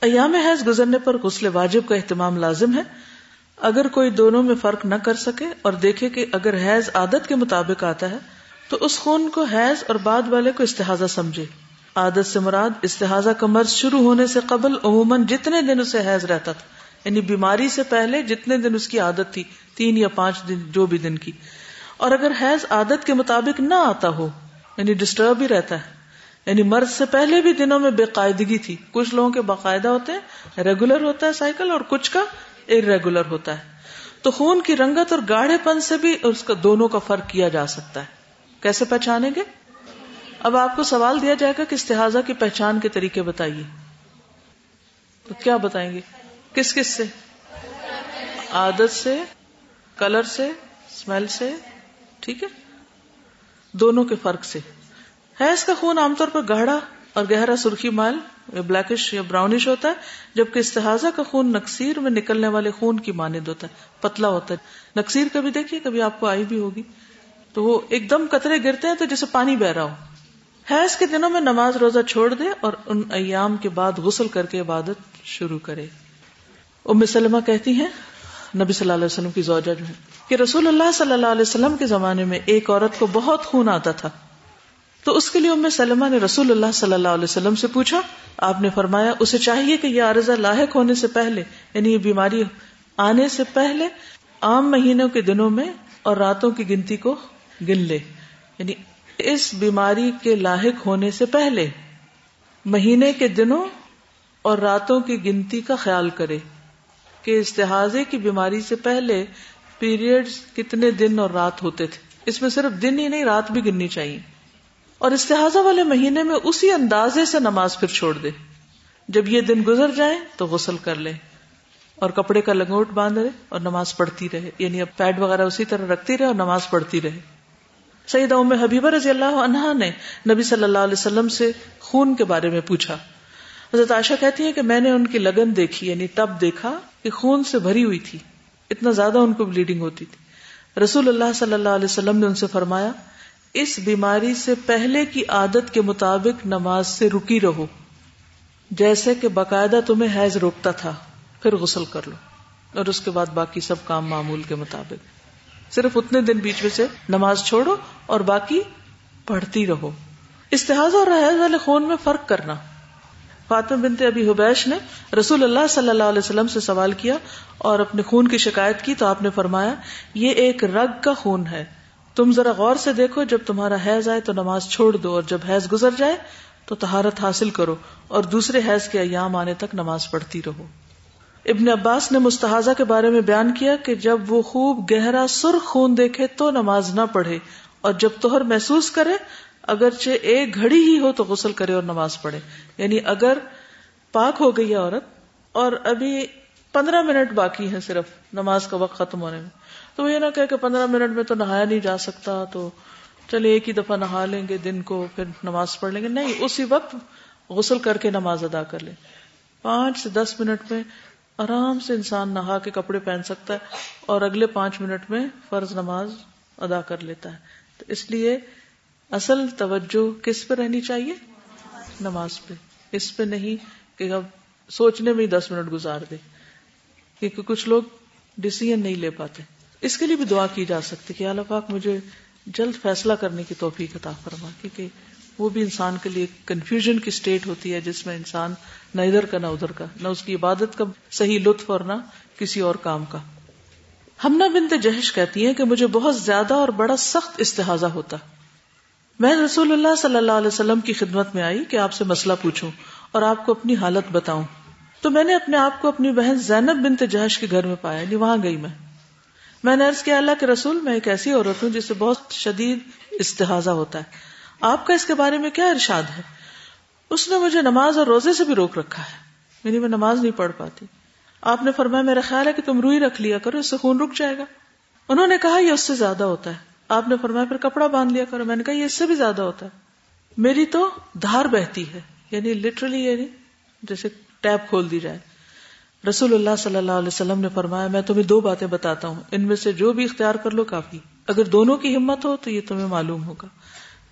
ایام حیض گزرنے پر غسل واجب کا اہتمام لازم ہے۔ اگر کوئی دونوں میں فرق نہ کر سکے اور دیکھے کہ اگر حیض عادت کے مطابق آتا ہے، تو اس خون کو حیض اور بعد والے کو استحاظہ سمجھے۔ عادت سے مراد استحاظہ کا مرض شروع ہونے سے قبل عموماً جتنے دن اسے حیض رہتا تھا۔ یعنی بیماری سے پہلے جتنے دن اس کی عادت تھی، تین یا پانچ دن، جو بھی دن کی۔ اور اگر حیض عادت کے مطابق نہ آتا ہو یعنی ڈسٹرب ہی رہتا ہے یعنی مرض سے پہلے بھی دنوں میں بے قاعدگی تھی۔ کچھ لوگوں کے باقاعدہ ہوتے ہیں ریگولر ہوتا ہے سائیکل اور کچھ کا ریگولر ہوتا ہے۔ تو خون کی رنگت اور گاڑھے پن سے بھی اس کا دونوں کا فرق کیا جا سکتا ہے۔ کیسے پہچانیں گے؟ اب آپ کو سوال دیا جائے گا کہ استحاظہ کی پہچان کے طریقے بتائیے۔ تو کیا بتائیں گے؟ کس کس سے؟ عادت سے کلر سے اسمیل سے، ٹھیک ہے؟ دونوں کے فرق سے۔ حیض کا خون عام طور پر گاڑھا اور گہرا سرخی مائل یا بلیکش یا براؤنش ہوتا ہے، جبکہ استحاظہ کا خون نکسیر میں نکلنے والے خون کی مانند ہوتا ہے، پتلا ہوتا ہے۔ نکسیر کبھی دیکھیے، کبھی آپ کو آئی بھی ہوگی۔ تو وہ ایک دم قطرے گرتے ہیں تو جیسے پانی بہ رہا ہو۔ حیض کے دنوں میں نماز روزہ چھوڑ دے اور ان ایام کے بعد غسل کر کے عبادت شروع کرے۔ ام سلمہ کہتی ہیں، نبی صلی اللہ علیہ وسلم کی زوجہ جو ہے، کہ رسول اللہ صلی اللہ علیہ وسلم کے زمانے میں ایک عورت کو بہت خون آتا تھا۔ تو اس کے لیے ام سلمہ نے رسول اللہ صلی اللہ علیہ وسلم سے پوچھا، آپ نے فرمایا، اسے چاہیے کہ یہ عارضہ لاحق ہونے سے پہلے یعنی یہ بیماری آنے سے پہلے، عام مہینوں کے دنوں میں اور راتوں کی گنتی کو گن لے۔ یعنی اس بیماری کے لاحق ہونے سے پہلے، مہینے کے دنوں اور راتوں کی گنتی کا خیال کرے کہ استحاظے کی بیماری سے پہلے پیریڈ کتنے دن اور رات ہوتے تھے۔ اس میں صرف دن ہی نہیں، رات بھی گننی چاہیے۔ اور استحاظہ والے مہینے میں اسی اندازے سے نماز پھر چھوڑ دے۔ جب یہ دن گزر جائے تو غسل کر لے اور کپڑے کا لنگوٹ باندھ رہے اور نماز پڑھتی رہے۔ یعنی اب پیڈ وغیرہ اسی طرح رکھتی رہے اور نماز پڑھتی رہے۔ سعید ام حبیبہ رضی اللہ عنہا نے نبی صلی اللہ علیہ وسلم سے خون کے بارے میں پوچھا۔ حضرت عائشہ کہتی ہے کہ میں نے ان کی لگن دیکھی یعنی تب دیکھا کہ خون سے بھری ہوئی تھی۔ اتنا زیادہ ان کو بلیڈنگ ہوتی تھی۔ رسول اللہ صلی اللہ علیہ وسلم نے ان سے فرمایا اس بیماری سے پہلے کی عادت کے مطابق نماز سے رکی رہو۔ جیسے کہ باقاعدہ تمہیں حیض روکتا تھا، پھر غسل کر لو۔ اور اس کے بعد باقی سب کام معمول کے مطابق۔ صرف اتنے دن بیچ میں سے نماز چھوڑو اور باقی پڑھتی رہو۔ استحاظ اور رحض والے خون میں فرق کرنا۔ فاطمہ بنت ابھی حبیش نے رسول اللہ صلی اللہ علیہ وسلم سے سوال کیا اور اپنے خون کی شکایت کی تو آپ نے فرمایا، یہ ایک رگ کا خون ہے۔ تم ذرا غور سے دیکھو، جب تمہارا حیض آئے تو نماز چھوڑ دو، اور جب حیض گزر جائے تو تہارت حاصل کرو، اور دوسرے حیض کے ایام آنے تک نماز پڑھتی رہو۔ ابن عباس نے مستحضہ کے بارے میں بیان کیا کہ جب وہ خوب گہرا سرخ خون دیکھے تو نماز نہ پڑھے، اور جب توہر محسوس کرے، اگرچہ ایک گھڑی ہی ہو تو غسل کرے اور نماز پڑھے۔ یعنی اگر پاک ہو گئی ہے عورت، اور ابھی پندرہ منٹ باقی ہے صرف، نماز کا وقت ختم ہونے میں۔ تو یہ نہ کہ پندرہ منٹ میں تو نہایا نہیں جا سکتا تو چلے ایک ہی دفعہ نہا لیں گے دن کو پھر نماز پڑھ لیں گے۔ نہیں، اسی وقت غسل کر کے نماز ادا کر لیں۔ پانچ سے دس منٹ میں آرام سے انسان نہا کے کپڑے پہن سکتا ہے اور اگلے پانچ منٹ میں فرض نماز ادا کر لیتا ہے۔ تو اس لیے اصل توجہ کس پہ رہنی چاہیے؟ نماز پہ۔ اس پہ نہیں کہ اب سوچنے میں ہی دس منٹ گزار دے۔ کیونکہ کچھ لوگ ڈسیزن نہیں لے پاتے۔ اس کے لیے بھی دعا کی جا سکتی کہ اللہ پاک مجھے جلد فیصلہ کرنے کی توفیق عطا فرما، کیونکہ وہ بھی انسان کے لیے کنفیوژن کی اسٹیٹ ہوتی ہے جس میں انسان نہ ادھر کا نہ ادھر کا، نہ اس کی عبادت کا صحیح لطف اور نہ کسی اور کام کا۔ ہمنا بنت جہش کہتی ہیں کہ مجھے بہت زیادہ اور بڑا سخت استحاظہ ہوتا۔ میں رسول اللہ صلی اللہ علیہ وسلم کی خدمت میں آئی کہ آپ سے مسئلہ پوچھوں اور آپ کو اپنی حالت بتاؤں۔ تو میں نے اپنے آپ کو اپنی بہن زینب بنت جہش کے گھر میں پایا یعنی وہاں گئی میں۔ میں نے کیا، اللہ کے رسول میں ایک ایسی عورت ہوں جسے بہت شدید استحاظہ ہوتا ہے۔ آپ کا اس کے بارے میں کیا ارشاد ہے؟ اس نے مجھے نماز اور روزے سے بھی روک رکھا ہے۔ یعنی میں نماز نہیں پڑھ پاتی۔ آپ نے فرمایا، میرا خیال ہے کہ تم روئی رکھ لیا کرو، اس سے خون رک جائے گا۔ انہوں نے کہا، یہ اس سے زیادہ ہوتا ہے۔ آپ نے فرمایا، پھر کپڑا باندھ لیا کرو۔ میں نے کہا، یہ اس سے بھی زیادہ ہوتا ہے۔ میری تو دھار بہتی ہے۔ یعنی لٹرلی یعنی جیسے ٹیپ کھول دی جائے۔ رسول اللہ صلی اللہ علیہ وسلم نے فرمایا، میں تمہیں دو باتیں بتاتا ہوں۔ ان میں سے جو بھی اختیار کر لو کافی۔ اگر دونوں کی ہمت ہو تو یہ تمہیں معلوم ہوگا۔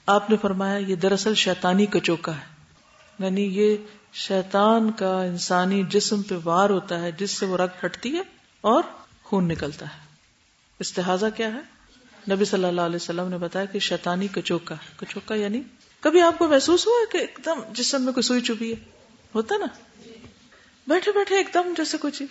آپ نے فرمایا، یہ دراصل شیطانی کچوکا ہے۔ یعنی یہ شیطان کا انسانی جسم پہ وار ہوتا ہے، جس سے وہ رگ پھٹتی ہے اور خون نکلتا ہے۔ استحاظہ کیا ہے؟ نبی صلی اللہ علیہ وسلم نے بتایا کہ شیطانی کچوکا کچوکا یعنی کبھی آپ کو محسوس ہوا کہ ایک دم جسم میں کوئی سوئی چبھی ہے؟ ہوتا نا؟ بیٹھے بیٹھے ایک دم جیسے کچھ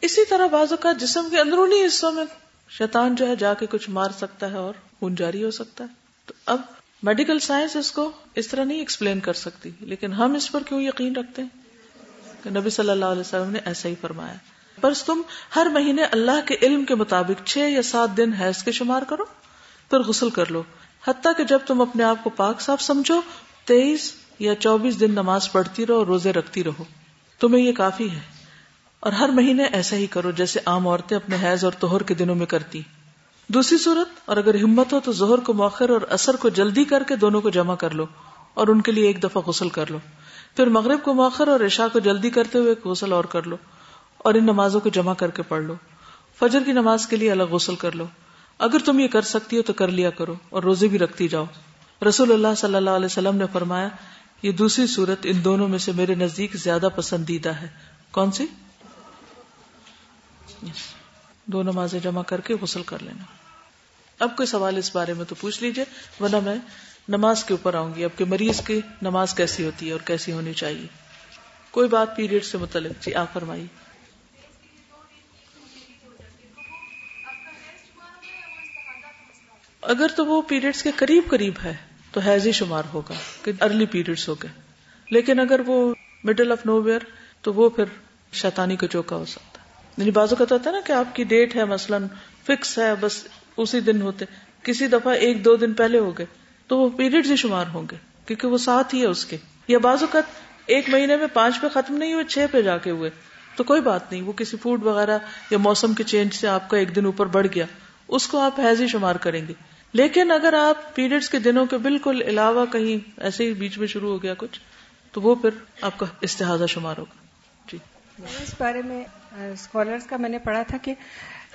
اسی طرح بازو کا جسم کے اندرونی حصوں میں شیطان جو ہے جا کے کچھ مار سکتا ہے اور خون جاری ہو سکتا ہے۔ تو اب میڈیکل سائنس اس کو اس طرح نہیں ایکسپلین کر سکتی، لیکن ہم اس پر کیوں یقین رکھتے ہیں؟ کہ نبی صلی اللہ علیہ وسلم نے ایسا ہی فرمایا۔ بس تم ہر مہینے اللہ کے علم کے مطابق چھ یا سات دن حیض کے شمار کرو، پھر غسل کر لو۔ حتیٰ کہ جب تم اپنے آپ کو پاک صاف سمجھو، تیئیس یا چوبیس دن نماز پڑھتی رہو روزے رکھتی رہو۔ تمہیں یہ کافی ہے۔ اور ہر مہینے ایسا ہی کرو جیسے عام عورتیں اپنے حیض اور توہر کے دنوں میں کرتی۔ دوسری صورت، اور اگر ہمت ہو تو زہر کو موخر اور اثر کو جلدی کر کے دونوں کو جمع کر لو اور ان کے لیے ایک دفعہ غسل کر لو۔ پھر مغرب کو موخر اور عشاء کو جلدی کرتے ہوئے غسل اور کر لو اور ان نمازوں کو جمع کر کے پڑھ لو۔ فجر کی نماز کے لیے الگ غسل کر لو۔ اگر تم یہ کر سکتی ہو تو کر لیا کرو اور روزے بھی رکھتی جاؤ۔ رسول اللہ صلی اللہ علیہ وسلم نے فرمایا یہ دوسری صورت ان دونوں میں سے میرے نزدیک زیادہ پسندیدہ ہے۔ کون سی؟ دو نمازیں جمع کر کے غسل کر لینا۔ اب کوئی سوال اس بارے میں تو پوچھ لیجیے، ورنہ میں نماز کے اوپر آؤں گی۔ اب کہ مریض کی نماز کیسی ہوتی ہے اور کیسی ہونی چاہیے۔ کوئی بات پیریڈ سے متعلق۔ جی آپ فرمائیے۔ اگر تو وہ پیریڈز کے قریب قریب ہے۔ تو حیض ہی شمار ہوگا، کہ ارلی پیریڈز ہو گئے۔ لیکن اگر وہ مڈل آف نو ویئر تو وہ پھر شیطانی کا چوکا ہو سکتا۔ ہے یعنی بازو کا ہوتا ہے نا کہ آپ کی ڈیٹ ہے، مثلاً فکس ہے، بس اسی دن ہوتے۔ کسی دفعہ ایک دو دن پہلے ہو گئے، تو وہ پیریڈ ہی شمار ہوں گے، کیونکہ وہ ساتھ ہی ہے اس کے۔ یا بازو کا ایک مہینے میں پانچ پہ ختم نہیں ہوئے، چھ پہ جا کے ہوئے۔ تو کوئی بات نہیں، وہ کسی فوڈ وغیرہ یا موسم کے چینج سے آپ کا ایک دن اوپر بڑھ گیا، اس کو آپ حیض ہی شمار کریں گے۔ لیکن اگر آپ پیریڈس کے دنوں کے بالکل علاوہ کہیں ایسے ہی بیچ میں شروع ہو گیا کچھ، تو وہ پھر آپ کا استحاظہ شمار ہوگا۔ جی۔ اس بارے میں اسکالرس کا میں نے پڑھا تھا کہ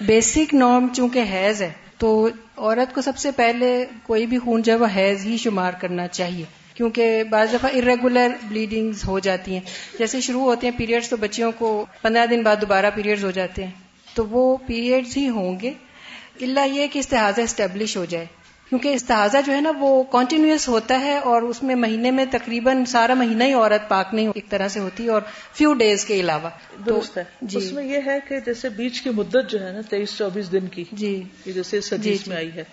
بیسک نارم چونکہ حیض ہے، تو عورت کو سب سے پہلے کوئی بھی خون جو ہے وہ حیض ہی شمار کرنا چاہیے، کیونکہ بعض دفعہ ارریگولر بلیڈنگز ہو جاتی ہیں۔ جیسے شروع ہوتے ہیں پیریڈز تو بچیوں کو پندرہ دن بعد دوبارہ پیریڈز ہو جاتے ہیں، تو وہ پیریڈز ہی ہوں گے۔ اللہ یہ کہ استحاظہ اسٹیبلش ہو جائے۔ کیونکہ استحاظہ جو ہے نا وہ کنٹینیوس ہوتا ہے اور اس میں مہینے میں تقریباً سارا مہینہ ہی عورت پاک نہیں ایک طرح سے ہوتی اور فیو ڈیز کے علاوہ۔ درست ہے۔ جی۔ اس میں یہ ہے کہ جیسے بیچ کی مدت جو ہے نا تیئیس چوبیس دن کی جی۔ جیسے جی میں آئی ہے۔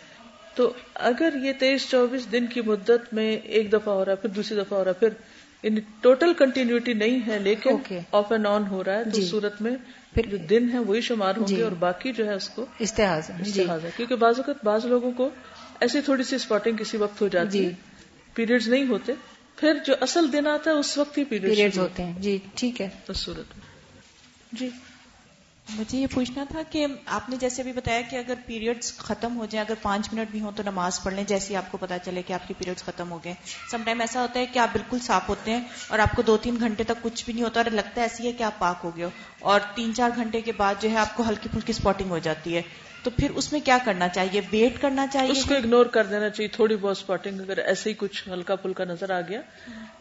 تو اگر یہ تیئیس چوبیس دن کی مدت میں ایک دفعہ ہو رہا ہے پھر دوسری دفعہ ہو رہا ہے پھر ٹوٹل کنٹینیوٹی نہیں ہے لیکن آف اینڈ آن ہو رہا ہے جی. صورت میں پھر جو دن ہے وہی شمار ہوں گے جی۔ اور باقی جو ہے اس کو استحاظ ہے کیونکہ بعض اوقات بعض لوگوں کو ایسی تھوڑی سی اسپاٹنگ کسی وقت ہو جاتی جی۔ ہے پیریڈز نہیں ہوتے پھر جو اصل دن آتا ہے اس وقت ہی پیریڈ ہوتے ہیں۔ جی ٹھیک ہے۔ اس صورت میں۔ جی۔ مجھے یہ پوچھنا تھا کہ آپ نے جیسے بھی بتایا کہ اگر پیریڈز ختم ہو جائیں، اگر پانچ منٹ بھی ہوں تو نماز پڑھ لیں، جیسے آپ کو پتا چلے کہ آپ کی پیریڈز ختم ہو گئے۔ سم ٹائم ایسا ہوتا ہے کہ آپ بالکل صاف ہوتے ہیں اور آپ کو دو تین گھنٹے تک کچھ بھی نہیں ہوتا اور لگتا ہے ایسی ہے کہ آپ پاک ہو گئے ہو۔ اور تین چار گھنٹے کے بعد جو ہے آپ کو ہلکی پھلکی اسپاٹنگ ہو جاتی ہے۔ تو پھر اس میں کیا کرنا چاہیے؟ ویٹ کرنا چاہیے؟ اس کو اگنور کر دینا چاہیے۔ تھوڑی بہت اسپاٹنگ اگر ایسے ہی کچھ ہلکا پھلکا نظر آ گیا۔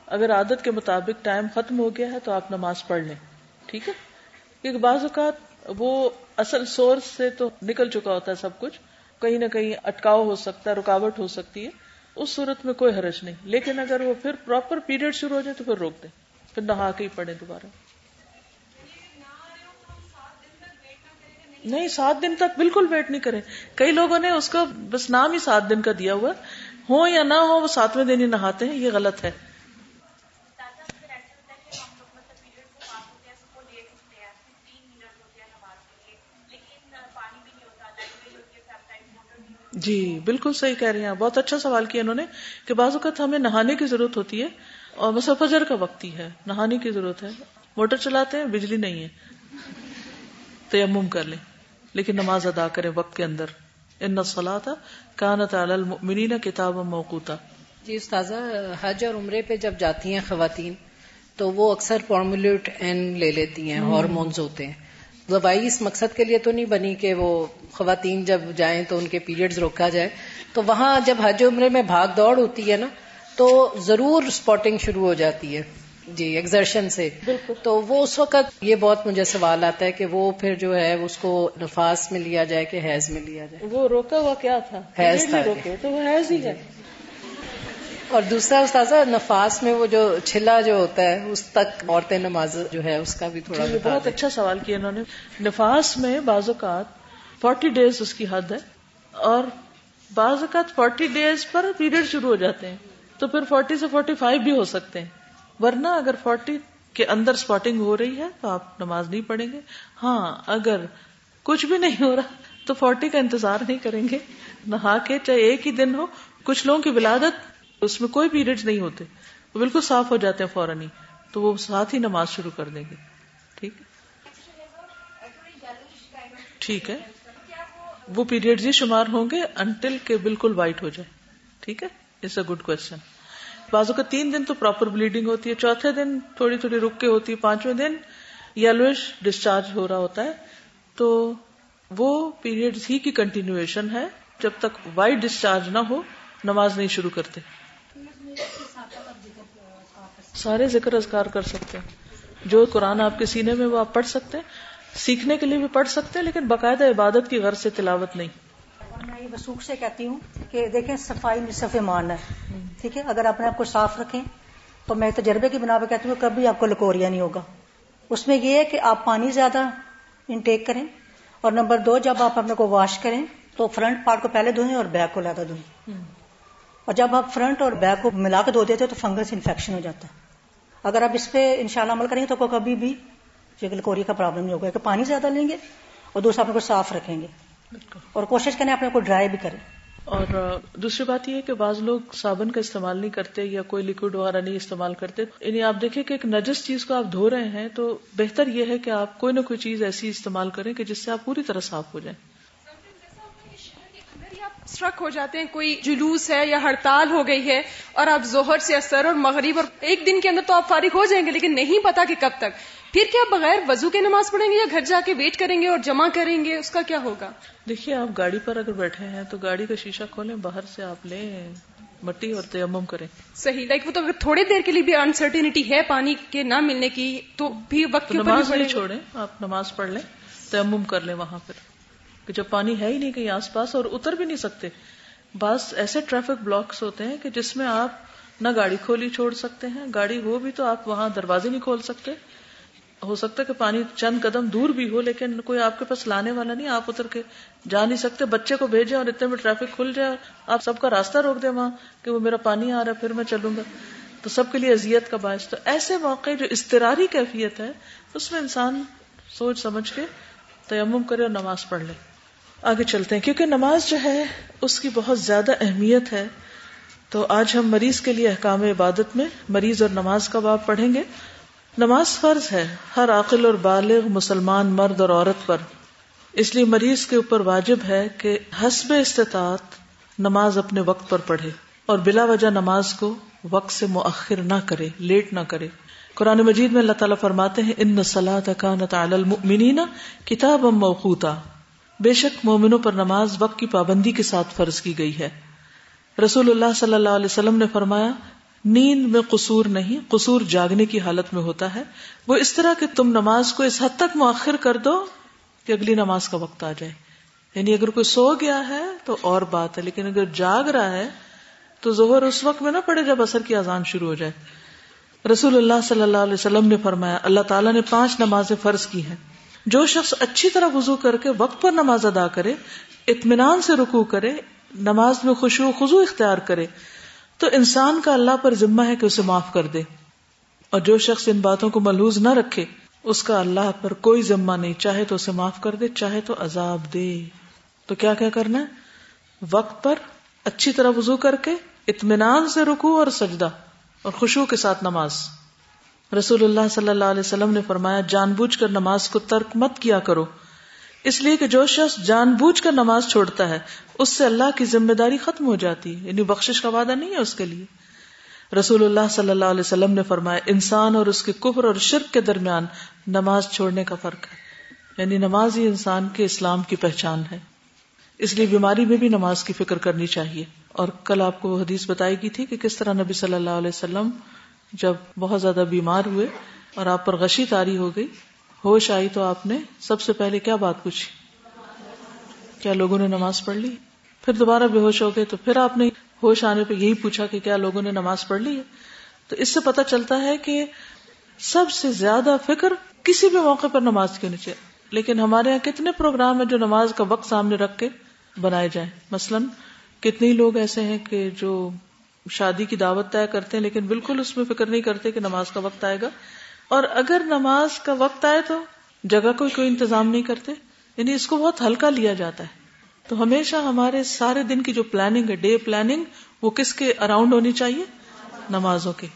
اگر عادت کے مطابق ٹائم ختم ہو گیا ہے تو آپ نماز پڑھ لیں۔ ٹھیک ہے؟ کیونکہ بعض اوقات وہ اصل سورس سے تو نکل چکا ہوتا ہے سب کچھ۔ کہیں نہ کہیں اٹکاؤ ہو سکتا ہے، رکاوٹ ہو سکتی ہے۔ اس صورت میں کوئی حرج نہیں۔ لیکن اگر وہ پھر پراپر پیریڈ شروع ہو جائے تو پھر روک دیں۔ پھر نہا کے ہی پڑے دوبارہ۔ نہیں، سات دن تک بالکل ویٹ نہیں کریں۔ کئی لوگوں نے اس کو بس نام ہی سات دن کا دیا ہوا۔ ہو یا نہ ہو وہ ساتویں دن ہی نہاتے ہیں۔ یہ غلط ہے۔ جی بالکل صحیح کہہ رہی ہیں بہت اچھا سوال کیا انہوں نے کہ بعض اوقات ہمیں نہانے کی ضرورت ہوتی ہے اور بس فجر کا وقت ہی ہے نہانے کی ضرورت ہے۔ موٹر چلاتے ہیں بجلی نہیں ہے۔ تیمم کر لیں۔ لیکن نماز ادا کریں وقت کے اندر۔ ان سلا تھا کانت المنی نہ کتاب موقوتا۔ جی استاذہ حج اور عمرے پہ جب جاتی ہیں خواتین تو وہ اکثر فارمولیٹ این لے لیتی ہیں ہارمونز ہوتے ہیں۔ دوائی اس مقصد کے لیے تو نہیں بنی کہ وہ خواتین جب جائیں تو ان کے پیریڈز روکا جائے۔ تو وہاں جب حج عمرے میں بھاگ دوڑ ہوتی ہے نا تو ضرور اسپاٹنگ شروع ہو جاتی ہے۔ جی ایگزرشن سے۔ تو وہ اس وقت یہ بہت مجھے سوال آتا ہے کہ وہ پھر جو ہے اس کو نفاس میں لیا جائے کہ حیض میں لیا جائے؟ وہ روکا ہوا کیا تھا؟ حیض تھا۔ روکے تو وہ حیض ہی ہے۔ اور دوسرا استاذہ نفاس میں وہ جو چھلا جو ہوتا ہے اس تک عورتیں نماز جو ہے اس کا بھی تھوڑا یہ بہت اچھا سوال کیا انہوں نے۔ نفاس میں بعض اوقات فورٹی ڈیز اس کی حد ہے اور بعض اوقات فورٹی ڈیز پر پیریڈ شروع ہو جاتے ہیں۔ تو پھر فورٹی سے فورٹی فائیو بھی ہو سکتے ہیں۔ ورنہ اگر فورٹی کے اندر اسپاٹنگ ہو رہی ہے تو آپ نماز نہیں پڑھیں گے۔ ہاں اگر کچھ بھی نہیں ہو رہا تو فورٹی کا انتظار نہیں کریں گے۔ نہا کے چاہے ایک ہی دن ہو کچھ لوگوں کی ولادت اس میں کوئی پیریڈ نہیں ہوتے وہ بالکل صاف ہو جاتے ہیں فوراً ہی، تو وہ ساتھ ہی نماز شروع کر دیں گے۔ ٹھیک ٹھیک ہے۔ وہ پیریڈ ہی شمار ہوں گے انٹل کے بالکل وائٹ ہو جائے۔ ٹھیک ہے؟ اٹس اے گڈ کوشچن بازو کا تین دن تو پراپر بلیڈنگ ہوتی ہے، چوتھے دن تھوڑی تھوڑی رک کے ہوتی ہے، پانچویں دن یلوش ڈسچارج ہو رہا ہوتا ہے۔ تو وہ پیریڈ ہی کی کنٹینیوشن ہے۔ جب تک وائٹ ڈسچارج نہ ہو، نماز نہیں شروع کرتے۔ سارے ذکر اذکار کر سکتے ہیں۔ جو قرآن آپ کے سینے میں وہ آپ پڑھ سکتے ہیں۔ سیکھنے کے لیے بھی پڑھ سکتے ہیں لیکن باقاعدہ عبادت کی غرض سے تلاوت نہیں۔ میں یہ وسوخ سے کہتی ہوں کہ دیکھیں صفائی نصف مان ہے۔ ٹھیک ہے اگر اپنے آپ کو صاف رکھیں تو میں تجربے کی بنا پہ کہتی ہوں کبھی آپ کو لکوریا نہیں ہوگا۔ اس میں یہ ہے کہ آپ پانی زیادہ انٹیک کریں اور نمبر دو جب آپ اپنے کو واش کریں تو فرنٹ پارٹ کو پہلے دھوئیں اور بیک کو زیادہ دھوئیں۔ اور جب آپ فرنٹ اور بیک کو ملا کے دھو دیتے تو فنگس انفیکشن ہو جاتا ہے۔ اگر آپ اس پہ انشاءاللہ عمل کریں گے تو کبھی بھی کوری کا پرابلم نہیں ہوگا کہ پانی زیادہ لیں گے اور دوسرا اپنے کو صاف رکھیں گے۔ اور کوشش کریں اپنے کو ڈرائی بھی کریں۔ اور دوسری بات یہ ہے کہ بعض لوگ صابن کا استعمال نہیں کرتے یا کوئی لکوڈ وغیرہ نہیں استعمال کرتے۔ یعنی آپ دیکھیں کہ ایک نجس چیز کو آپ دھو رہے ہیں تو بہتر یہ ہے کہ آپ کوئی نہ کوئی چیز ایسی استعمال کریں کہ جس سے آپ پوری طرح صاف ہو جائیں۔ اسٹرک ہو جاتے ہیں کوئی جلوس ہے یا ہڑتال ہو گئی ہے اور آپ زہر سے اثر اور مغرب اور ایک دن کے اندر تو آپ فارغ ہو جائیں گے لیکن نہیں پتا کہ کب تک۔ پھر کیا بغیر وضو کے نماز پڑھیں گے یا گھر جا کے ویٹ کریں گے اور جمع کریں گے؟ اس کا کیا ہوگا؟ دیکھیے آپ گاڑی پر اگر بیٹھے ہیں تو گاڑی کا شیشہ کھولیں باہر سے آپ لیں مٹی اور تیمم کریں۔ صحیح لائک وہ تو اگر تھوڑی دیر کے لیے بھی انسرٹینٹی ہے پانی کے نہ ملنے کی تو بھی وقت نماز نہیں چھوڑیں آپ نماز پڑھ لیں تیمم کر لیں وہاں پھر کہ جب پانی ہے ہی نہیں کہیں آس پاس اور اتر بھی نہیں سکتے۔ بعض ایسے ٹریفک بلاکس ہوتے ہیں کہ جس میں آپ نہ گاڑی کھولی چھوڑ سکتے ہیں، گاڑی ہو بھی تو آپ وہاں دروازے نہیں کھول سکتے۔ ہو سکتا ہے کہ پانی چند قدم دور بھی ہو، لیکن کوئی آپ کے پاس لانے والا نہیں، آپ اتر کے جا نہیں سکتے۔ بچے کو بھیجیں اور اتنے میں ٹریفک کھل جائے، آپ سب کا راستہ روک دیں وہاں کہ وہ میرا پانی آ رہا ہے، پھر میں چلوں گا۔ تو سب کے لیے اذیت کا باعث۔ تو ایسے موقع جو استراری کیفیت ہے، اس میں انسان سوچ سمجھ کے تیمم کرے اور نماز پڑھ لے۔ آگے چلتے ہیں۔ کیونکہ نماز جو ہے، اس کی بہت زیادہ اہمیت ہے۔ تو آج ہم مریض کے لیے احکام عبادت میں مریض اور نماز کا باب پڑھیں گے۔ نماز فرض ہے، ہر عقل اور بالغ، مسلمان، مرد اور عورت پر۔ اس لیے مریض کے اوپر واجب ہے کہ حسب استطاعت نماز اپنے وقت پر پڑھے اور بلا وجہ نماز کو وقت سے مؤخر نہ کرے، لیٹ نہ کرے۔ قرآن مجید میں اللہ تعالیٰ فرماتے ہیں، ان نسلات کتاب موقوتا بے شک مومنوں پر نماز وقت کی پابندی کے ساتھ فرض کی گئی ہے۔ رسول اللہ صلی اللہ علیہ وسلم نے فرمایا، نیند میں قصور نہیں، قصور جاگنے کی حالت میں ہوتا ہے۔ وہ اس طرح کہ تم نماز کو اس حد تک مؤخر کر دو کہ اگلی نماز کا وقت آ جائے۔ یعنی اگر کوئی سو گیا ہے تو اور بات ہے، لیکن اگر جاگ رہا ہے تو ظہر اس وقت میں نہ پڑے جب اثر کی اذان شروع ہو جائے۔ رسول اللہ صلی اللہ علیہ وسلم نے فرمایا، اللہ تعالیٰ نے پانچ نمازیں فرض کی ہیں۔ جو شخص اچھی طرح وضو کر کے وقت پر نماز ادا کرے، اطمینان سے رکو کرے، نماز میں خوشو خزو اختیار کرے، تو انسان کا اللہ پر ذمہ ہے کہ اسے معاف کر دے۔ اور جو شخص ان باتوں کو ملوز نہ رکھے، اس کا اللہ پر کوئی ذمہ نہیں۔ چاہے تو اسے معاف کر دے، چاہے تو عذاب دے۔ تو کیا کیا کرنا ہے؟ وقت پر اچھی طرح وضو کر کے اطمینان سے رکو اور سجدہ اور خوشبو کے ساتھ نماز۔ رسول اللہ صلی اللہ علیہ وسلم نے فرمایا، جان بوجھ کر نماز کو ترک مت کیا کرو۔ اس لیے کہ جو شخص جان بوجھ کر نماز چھوڑتا ہے، اس سے اللہ کی ذمہ داری ختم ہو جاتی ہے۔ یعنی بخشش کا وعدہ نہیں ہے اس کے لیے۔ رسول اللہ صلی اللہ علیہ وسلم نے فرمایا، انسان اور اس کے کفر اور شرک کے درمیان نماز چھوڑنے کا فرق ہے۔ یعنی نماز ہی انسان کے اسلام کی پہچان ہے۔ اس لیے بیماری میں بھی نماز کی فکر کرنی چاہیے۔ اور کل آپ کو وہ حدیث بتائی گئی تھی کہ کس طرح نبی صلی اللہ علیہ وسلم جب بہت زیادہ بیمار ہوئے اور آپ پر غشی تاری ہو گئی، ہوش آئی تو آپ نے سب سے پہلے کیا بات پوچھی؟ کیا لوگوں نے نماز پڑھ لی؟ پھر دوبارہ بے ہوش ہو گئے تو پھر آپ نے ہوش آنے پہ یہی پوچھا کہ کیا لوگوں نے نماز پڑھ لی ہے؟ تو اس سے پتا چلتا ہے کہ سب سے زیادہ فکر کسی بھی موقع پر نماز کے نیچے۔ لیکن ہمارے یہاں کتنے پروگرام ہیں جو نماز کا وقت سامنے رکھ کے بنائے جائیں۔ مثلاً کتنے لوگ ایسے ہیں کہ جو شادی کی دعوت طے کرتے ہیں، لیکن بالکل اس میں فکر نہیں کرتے کہ نماز کا وقت آئے گا۔ اور اگر نماز کا وقت آئے تو جگہ کو کوئی انتظام نہیں کرتے۔ یعنی اس کو بہت ہلکا لیا جاتا ہے۔ تو ہمیشہ ہمارے سارے دن کی جو پلاننگ ہے ڈے پلاننگ وہ کس کے اراؤنڈ ہونی چاہیے؟ نمازوں کے۔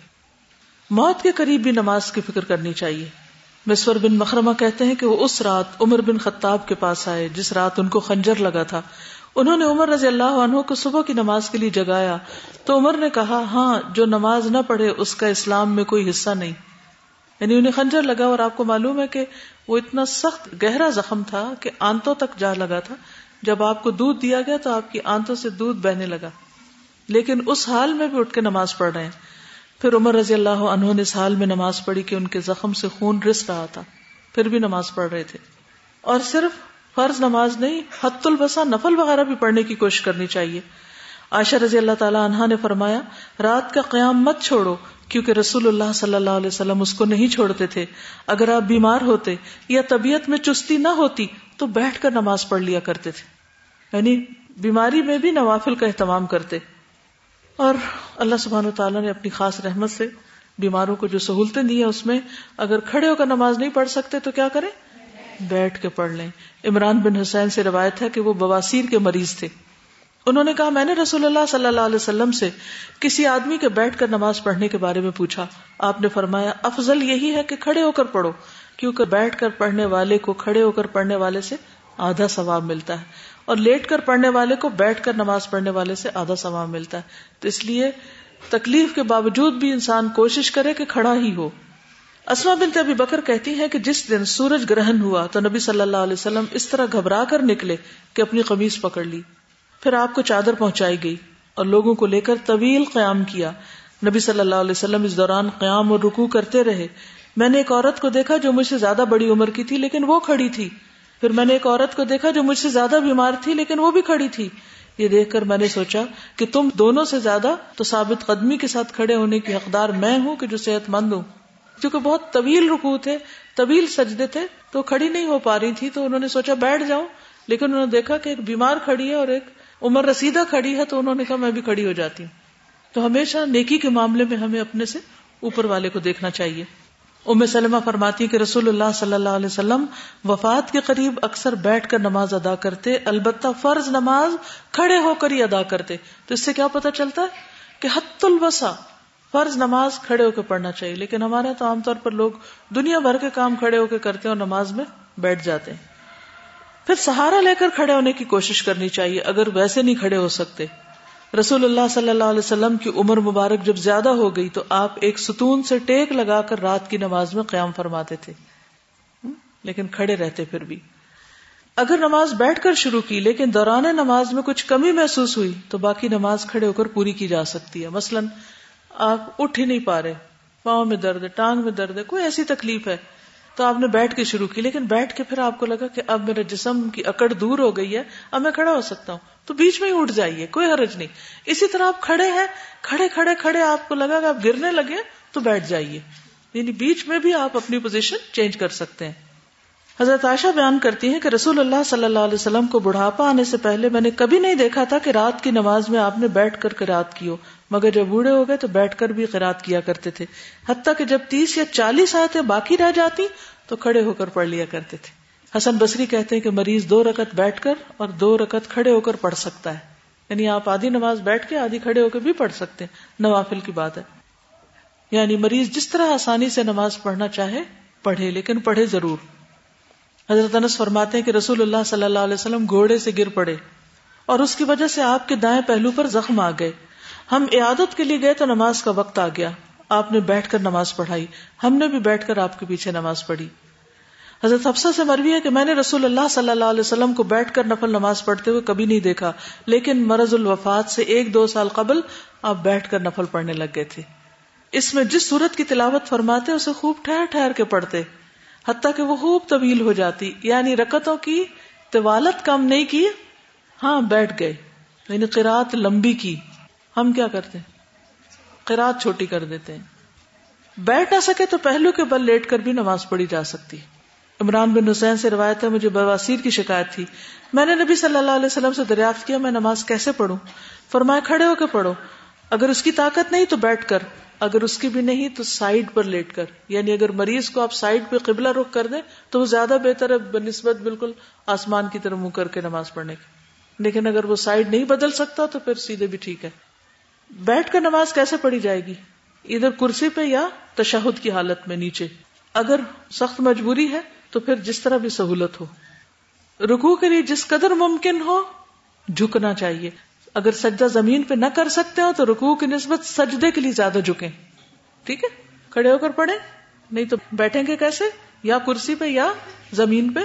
موت کے قریب بھی نماز کی فکر کرنی چاہیے۔ مصور بن مخرمہ کہتے ہیں کہ وہ اس رات عمر بن خطاب کے پاس آئے، جس رات ان کو خنجر لگا تھا۔ انہوں نے عمر رضی اللہ عنہ کو صبح کی نماز کے لیے جگایا تو عمر نے کہا ہاں جو نماز نہ پڑھے، اس کا اسلام میں کوئی حصہ نہیں۔ یعنی انہیں خنجر لگا اور آپ کو معلوم ہے کہ وہ اتنا سخت، گہرا زخم تھا کہ آنتوں تک جا لگا تھا۔ جب آپ کو دودھ دیا گیا تو آپ کی آنتوں سے دودھ بہنے لگا۔ لیکن اس حال میں بھی اٹھ کے نماز پڑھ رہے ہیں۔ پھر عمر رضی اللہ عنہ نے اس حال میں نماز پڑھی کہ ان کے زخم سے خون رس رہا تھا۔ پھر بھی نماز پڑھ رہے تھے۔ اور صرف فرض نماز نہیں، حت البسا نفل وغیرہ بھی پڑھنے کی کوشش کرنی چاہیے۔ عائشہ رضی اللہ تعالیٰ عنہ نے فرمایا، رات کا قیام مت چھوڑو، کیونکہ رسول اللہ صلی اللہ علیہ وسلم اس کو نہیں چھوڑتے تھے۔ اگر آپ بیمار ہوتے یا طبیعت میں چستی نہ ہوتی، تو بیٹھ کر نماز پڑھ لیا کرتے تھے۔ یعنی بیماری میں بھی نوافل کا اہتمام کرتے۔ اور اللہ سبحانہ تعالیٰ نے اپنی خاص رحمت سے بیماروں کو جو سہولتیں دی ہیں اس میں، اگر کھڑے ہو کر نماز نہیں پڑھ سکتے تو کیا کریں؟ بیٹھ کے پڑھ لیں۔ عمران بن حسین سے روایت ہے کہ وہ بواسیر کے مریض تھے۔ انہوں نے کہا، میں نے رسول اللہ صلی اللہ علیہ وسلم سے کسی آدمی کے بیٹھ کر نماز پڑھنے کے بارے میں پوچھا۔ آپ نے فرمایا، افضل یہی ہے کہ کھڑے ہو کر پڑھو، کیونکہ بیٹھ کر پڑھنے والے کو کھڑے ہو کر پڑھنے والے سے آدھا ثواب ملتا ہے۔ اور لیٹ کر پڑھنے والے کو بیٹھ کر نماز پڑھنے والے سے آدھا ثواب ملتا ہے۔ تو اس لیے تکلیف کے باوجود بھی انسان کوشش کرے کہ کھڑا ہی ہو۔ اسما بنت ابی بکر کہتی ہے کہ جس دن سورج گرہن ہوا تو نبی صلی اللہ علیہ وسلم اس طرح گھبرا کر نکلے کہ اپنی قمیض پکڑ لی۔ پھر آپ کو چادر پہنچائی گئی اور لوگوں کو لے کر طویل قیام کیا۔ نبی صلی اللہ علیہ وسلم اس دوران قیام اور رکو کرتے رہے۔ میں نے ایک عورت کو دیکھا جو مجھ سے زیادہ بڑی عمر کی تھی، لیکن وہ کھڑی تھی۔ پھر میں نے ایک عورت کو دیکھا جو مجھ سے زیادہ بیمار تھی، لیکن وہ بھی کھڑی تھی۔ یہ دیکھ کر میں نے سوچا کہ تم دونوں سے زیادہ تو ثابت قدمی کے ساتھ کھڑے ہونے کی حقدار میں ہوں کہ جو صحت مند ہوں۔ کیونکہ بہت طویل رکو تھے، طویل سجدے تھے، تو کھڑی نہیں ہو پا رہی تھی، تو انہوں نے سوچا بیٹھ جاؤں۔ لیکن انہوں نے دیکھا کہ ایک بیمار کھڑی ہے اور ایک عمر رسیدہ کھڑی ہے، تو انہوں نے کہا میں بھی کھڑی ہو جاتی ہوں۔ تو ہمیشہ نیکی کے معاملے میں ہمیں اپنے سے اوپر والے کو دیکھنا چاہیے۔ ام سلمہ فرماتی کہ رسول اللہ صلی اللہ علیہ وسلم وفات کے قریب اکثر بیٹھ کر نماز ادا کرتے، البتہ فرض نماز کھڑے ہو کر ہی ادا کرتے۔ تو اس سے کیا پتا چلتا ہے کہ حت الوسا فرض نماز کھڑے ہو کے پڑھنا چاہیے، لیکن ہمارے تو عام طور پر لوگ دنیا بھر کے کام کھڑے ہو کے کرتے ہیں اور نماز میں بیٹھ جاتے ہیں۔ پھر سہارا لے کر کھڑے ہونے کی کوشش کرنی چاہیے، اگر ویسے نہیں کھڑے ہو سکتے۔ رسول اللہ صلی اللہ علیہ وسلم کی عمر مبارک جب زیادہ ہو گئی تو آپ ایک ستون سے ٹیک لگا کر رات کی نماز میں قیام فرماتے تھے۔ لیکن کھڑے رہتے پھر بھی۔ اگر نماز بیٹھ کر شروع کی، لیکن دوران نماز میں کچھ کمی محسوس ہوئی، تو باقی نماز کھڑے ہو کر پوری کی جا سکتی ہے۔ مثلاً آپ اٹھ ہی نہیں پا رہے، پاؤں میں درد ہے، ٹانگ میں درد ہے، کوئی ایسی تکلیف ہے۔ تو آپ نے بیٹھ کے شروع کی، لیکن بیٹھ کے پھر آپ کو لگا کہ اب میرے جسم کی اکڑ دور ہو گئی ہے، اب میں کھڑا ہو سکتا ہوں۔ تو بیچ میں ہی اٹھ جائیے، کوئی حرج نہیں۔ اسی طرح آپ کھڑے ہیں، کھڑے کھڑے کھڑے، آپ کو لگا کہ آپ گرنے لگے تو بیٹھ جائیے۔ یعنی بیچ میں بھی آپ اپنی پوزیشن چینج کر سکتے ہیں۔ حضرت عائشہ بیان کرتی ہیں کہ رسول اللہ صلی اللہ علیہ وسلم کو بڑھاپا آنے سے پہلے میں نے کبھی نہیں دیکھا تھا کہ رات کی نماز میں آپ نے بیٹھ کر قرات کی ہو۔ مگر جب بوڑھے ہو گئے تو بیٹھ کر بھی قرات کیا کرتے تھے۔ حتیٰ کہ جب تیس یا چالیس آتے باقی رہ جاتی تو کھڑے ہو کر پڑھ لیا کرتے تھے۔ حسن بصری کہتے ہیں کہ مریض دو رکت بیٹھ کر اور دو رکت کھڑے ہو کر پڑھ سکتا ہے۔ یعنی آپ آدھی نماز بیٹھ کے آدھی کھڑے ہو کے بھی پڑھ سکتے ہیں۔ نوافل کی بات ہے۔ یعنی مریض جس طرح آسانی سے نماز پڑھنا چاہے پڑھے، لیکن پڑھے ضرور۔ حضرت انس فرماتے ہیں کہ رسول اللہ صلی اللہ علیہ وسلم گھوڑے سے گر پڑے اور اس کی وجہ سے آپ کے دائیں پہلو پر زخم آ گئے۔ ہم عیادت کے لیے گئے تو نماز کا وقت آ گیا۔ آپ نے بیٹھ کر نماز پڑھائی۔ ہم نے بھی بیٹھ کر آپ کے پیچھے نماز پڑھی۔ حضرت حفصہ سے مروی ہے کہ میں نے رسول اللہ صلی اللہ علیہ وسلم کو بیٹھ کر نفل نماز پڑھتے ہوئے کبھی نہیں دیکھا، لیکن مرض الوفات سے ایک دو سال قبل آپ بیٹھ کر نفل پڑھنے لگ گئے تھے۔ اس میں جس صورت کی تلاوت فرماتے اسے خوب ٹھہر ٹھہر کے پڑھتے۔ حتیٰ کہ وہ خوب طویل ہو جاتی۔ یعنی رکتوں کی طوالت کم نہیں کی۔ ہاں بیٹھ گئے۔ یعنی قرات لمبی کی۔ ہم کیا کرتے قرات چھوٹی کر دیتے ہیں۔ بیٹھ نہ سکے تو پہلو کے بل لیٹ کر بھی نماز پڑھی جا سکتی۔ عمران بن حسین سے روایت ہے، مجھے بواسیر کی شکایت تھی۔ میں نے نبی صلی اللہ علیہ وسلم سے دریافت کیا، میں نماز کیسے پڑھوں؟ فرمایا، کھڑے ہو کے پڑھو۔ اگر اس کی طاقت نہیں تو بیٹھ کر، اگر اس کی بھی نہیں تو سائڈ پر لیٹ کر۔ یعنی اگر مریض کو آپ سائڈ پہ قبلہ رخ کر دیں تو وہ زیادہ بہتر ہے بنسبت بالکل آسمان کی طرف منہ کر کے نماز پڑھنے کی۔ لیکن اگر وہ سائڈ نہیں بدل سکتا تو پھر سیدھے بھی ٹھیک ہے۔ بیٹھ کر نماز کیسے پڑھی جائے گی؟ ادھر کرسی پہ یا تشہد کی حالت میں نیچے۔ اگر سخت مجبوری ہے تو پھر جس طرح بھی سہولت ہو۔ رکو کے لیے جس قدر ممکن ہو، جھکنا چاہیے۔ اگر سجدہ زمین پہ نہ کر سکتے ہو، تو رکوع کی نسبت سجدے کے لیے زیادہ جھکیں۔ ٹھیک ہے؟ کھڑے ہو کر پڑھیں۔ نہیں تو بیٹھیں گے کیسے؟ یا کرسی پہ یا زمین پہ۔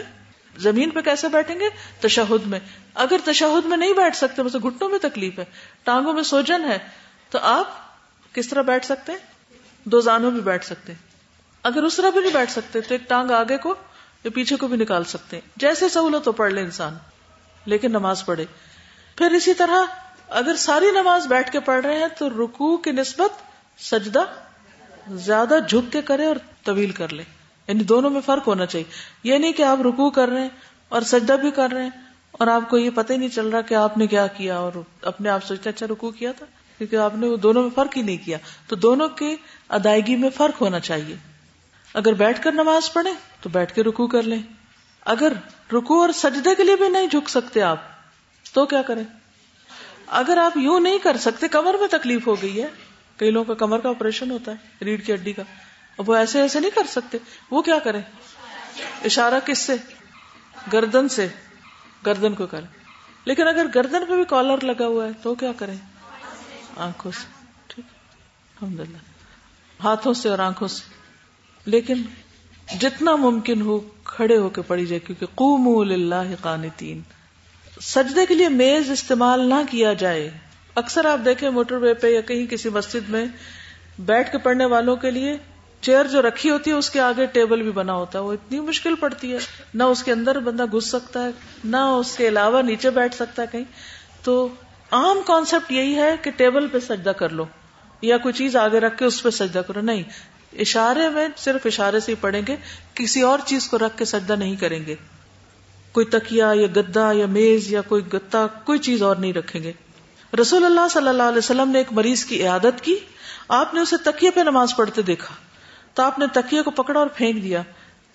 زمین پہ کیسے بیٹھیں گے؟ تشہد میں۔ اگر تشہد میں نہیں بیٹھ سکتے، مجھے گھٹنوں میں تکلیف ہے، ٹانگوں میں سوجن ہے، تو آپ کس طرح بیٹھ سکتے ہیں؟ دو زانوں بھی بیٹھ سکتے اگر اس طرح بھی نہیں بیٹھ سکتے، تو ایک ٹانگ آگے کو یا پیچھے کو بھی نکال سکتے ہیں۔ جیسے سہولت ہو، پڑھ لے انسان۔ لیکن نماز پڑھے۔ پھر اسی طرح اگر ساری نماز بیٹھ کے پڑھ رہے ہیں، تو رکو کی نسبت سجدہ زیادہ جھک کے کرے اور طویل کر لے۔ یعنی دونوں میں فرق ہونا چاہیے۔ یہ نہیں کہ آپ رکو کر رہے ہیں اور سجدہ بھی کر رہے ہیں اور آپ کو یہ پتہ ہی نہیں چل رہا کہ آپ نے کیا کیا اور اپنے آپ سوچتے اچھا رکو کیا تھا؟ کیونکہ آپ نے وہ دونوں میں فرق ہی نہیں کیا۔ تو دونوں کی ادائیگی میں فرق ہونا چاہیے۔ اگر بیٹھ کر نماز پڑھے تو بیٹھ کے رکو کر لیں۔ اگر رکو اور سجدے کے لیے بھی نہیں جھک سکتے آپ، تو کیا کریں؟ اگر آپ یوں نہیں کر سکتے، کمر میں تکلیف ہو گئی ہے۔ کئی لوگوں کا کمر کا آپریشن ہوتا ہے، ریڑھ کی ہڈی کا۔ اب وہ ایسے ایسے نہیں کر سکتے۔ وہ کیا کریں اشارہ کس سے؟ گردن سے۔ گردن کو کریں لیکن اگر گردن پہ بھی کالر لگا ہوا ہے تو کیا کریں؟ آنکھوں سے۔ ٹھیک۔ الحمد للہ ہاتھوں سے اور آنکھوں سے۔ لیکن جتنا ممکن ہو کھڑے ہو کے پڑی جائے، کیونکہ قوم اللہ قانتین۔ سجدے کے لیے میز استعمال نہ کیا جائے۔ اکثر آپ دیکھیں موٹر وے پہ یا کہیں کسی مسجد میں بیٹھ کے پڑھنے والوں کے لیے چیئر جو رکھی ہوتی ہے، اس کے آگے ٹیبل بھی بنا ہوتا ہے۔ وہ اتنی مشکل پڑتی ہے۔ نہ اس کے اندر بندہ گھس سکتا ہے، نہ اس کے علاوہ نیچے بیٹھ سکتا ہے کہیں۔ تو عام کانسیپٹ یہی ہے کہ ٹیبل پہ سجدہ کر لو، یا کوئی چیز آگے رکھ کے اس پہ سجدہ کرو۔ نہیں، اشارے میں صرف اشارے سے ہی پڑھیں گے، کسی اور چیز کو رکھ کے سجدہ نہیں کریں گے۔ کوئی تکیا یا گدا یا میز یا کوئی گتا، کوئی چیز اور نہیں رکھیں گے۔ رسول اللہ صلی اللہ علیہ وسلم نے ایک مریض کی عیادت کی۔ آپ نے اسے تکیے پہ نماز پڑھتے دیکھا۔ تو آپ نے تکیے کو پکڑا اور پھینک دیا۔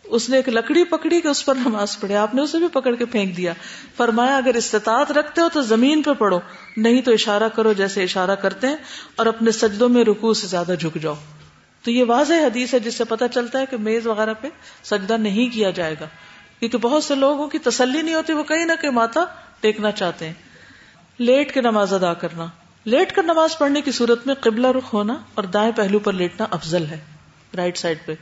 اس نے ایک لکڑی پکڑی کہ اس پر نماز پڑھے۔ آپ نے اسے بھی پکڑ کے پھینک دیا۔ فرمایا، اگر استطاعت رکھتے ہو تو زمین پہ پڑھو۔ نہیں تو اشارہ کرو جیسے اشارہ کرتے ہیں اور اپنے سجدوں میں رکو سے زیادہ جھک جاؤ۔ تو یہ واضح حدیث ہے جس سے پتا چلتا ہے کہ میز وغیرہ پہ سجدہ نہیں کیا جائے گا۔ کیونکہ بہت سے لوگوں کی تسلی نہیں ہوتی، وہ کہیں نہ کہیں ماتا ٹیکنا چاہتے ہیں۔ لیٹ کے نماز ادا کرنا۔ لیٹ کر نماز پڑھنے کی صورت میں قبلہ رخ ہونا اور دائیں پہلو پر لیٹنا افضل ہے۔ رائٹ سائڈ پہ۔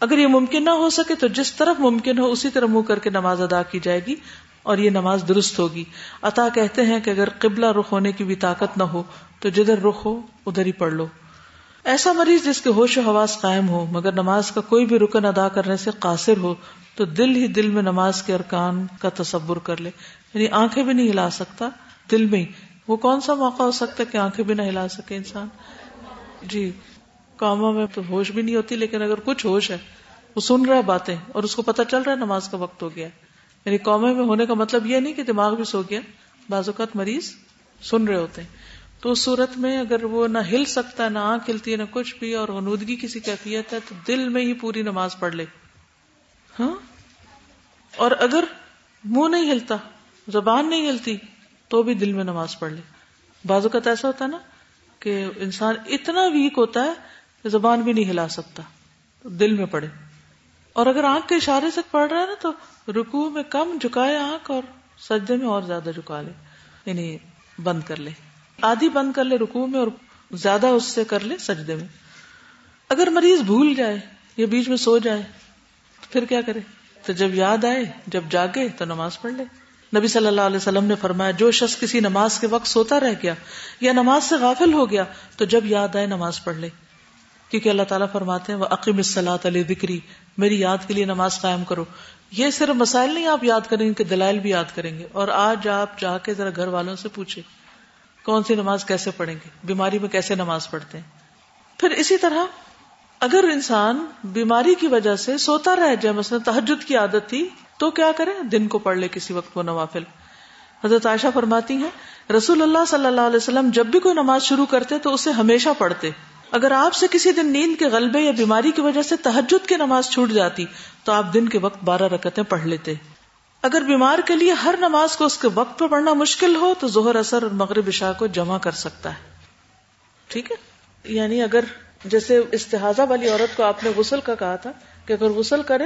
اگر یہ ممکن نہ ہو سکے تو جس طرف ممکن ہو اسی طرح منہ کر کے نماز ادا کی جائے گی اور یہ نماز درست ہوگی۔ عطا کہتے ہیں کہ اگر قبلہ رخ ہونے کی بھی طاقت نہ ہو تو جدھر رخ ہو ادھر ہی پڑھ لو۔ ایسا مریض جس کے ہوش و حواس قائم ہو مگر نماز کا کوئی بھی رکن ادا کرنے سے قاصر ہو تو دل ہی دل میں نماز کے ارکان کا تصور کر لے۔ یعنی آنکھیں بھی نہیں ہلا سکتا۔ دل میں ہی۔ وہ کون سا موقع ہو سکتا ہے کہ آنکھیں بھی نہ ہلا سکے انسان؟ جی۔ کاموں میں تو ہوش بھی نہیں ہوتی، لیکن اگر کچھ ہوش ہے، وہ سن رہا ہے باتیں اور اس کو پتا چل رہا ہے نماز کا وقت ہو گیا یعنی قومے میں ہونے کا مطلب یہ نہیں کہ دماغ بھی سو گیا، بعض اوقات مریض سن رہے ہوتے ہیں۔ تو اس صورت میں اگر وہ نہ ہل سکتا ہے نہ آنکھ ہلتی ہے نہ کچھ بھی، اور غنودگی کسی کیفیت ہے، تو دل میں ہی پوری نماز پڑھ لے۔ ہاں؟ اور اگر منہ نہیں ہلتا، زبان نہیں ہلتی، تو بھی دل میں نماز پڑھ لے۔ بازو کا ایسا ہوتا ہے نا کہ انسان اتنا ویک ہوتا ہے زبان بھی نہیں ہلا سکتا دل میں پڑے۔ اور اگر آنکھ کے اشارے سے پڑھ رہا ہے نا، تو رکو میں کم جھکائے آنکھ اور سجدے میں اور زیادہ جھکا لے۔ یعنی بند کر لے۔ آدھی بند کر لے رکو میں اور زیادہ اس سے کر لے سجدے میں۔ اگر مریض بھول جائے، یا بیچ میں سو جائے تو پھر کیا کرے؟ تو جب یاد آئے، جب جاگے، تو نماز پڑھ لے۔ نبی صلی اللہ علیہ وسلم نے فرمایا، جو شخص کسی نماز کے وقت سوتا رہ گیا یا نماز سے غافل ہو گیا، تو جب یاد آئے، نماز پڑھ لے۔ کیونکہ اللہ تعالیٰ فرماتے ہیں وہ عقیم الصلاۃ علیہ بکری میری یاد کے لیے نماز قائم کرو۔ یہ صرف مسائل نہیں آپ یاد کریں گے کہ دلائل بھی یاد کریں گے۔ اور آج آپ جا کے ذرا گھر والوں سے پوچھیں، کون سی نماز کیسے پڑھیں گے؟ بیماری میں کیسے نماز پڑھتے ہیں؟ پھر اسی طرح، اگر انسان بیماری کی وجہ سے سوتا رہ جائے مثلا تحجد کی عادت تھی، تو کیا کرے دن کو پڑھ لے کسی وقت وہ نوافل۔ حضرت عائشہ فرماتی ہیں، رسول اللہ صلی اللہ علیہ وسلم جب بھی کوئی نماز شروع کرتے تو اسے ہمیشہ پڑھتے۔ اگر آپ سے کسی دن نیند کے غلبے یا بیماری کی وجہ سے تحجد کی نماز چھوٹ جاتی تو آپ دن کے وقت بارہ رکتیں پڑھ لیتے۔ اگر بیمار کے لیے ہر نماز کو اس کے وقت پہ پڑھنا مشکل ہو تو ظہر اثر اور مغرب عشاء کو جمع کر سکتا ہے۔ ٹھیک ہے؟ یعنی اگر جیسے استحاظہ والی عورت کو آپ نے غسل کا کہا تھا کہ اگر غسل کرے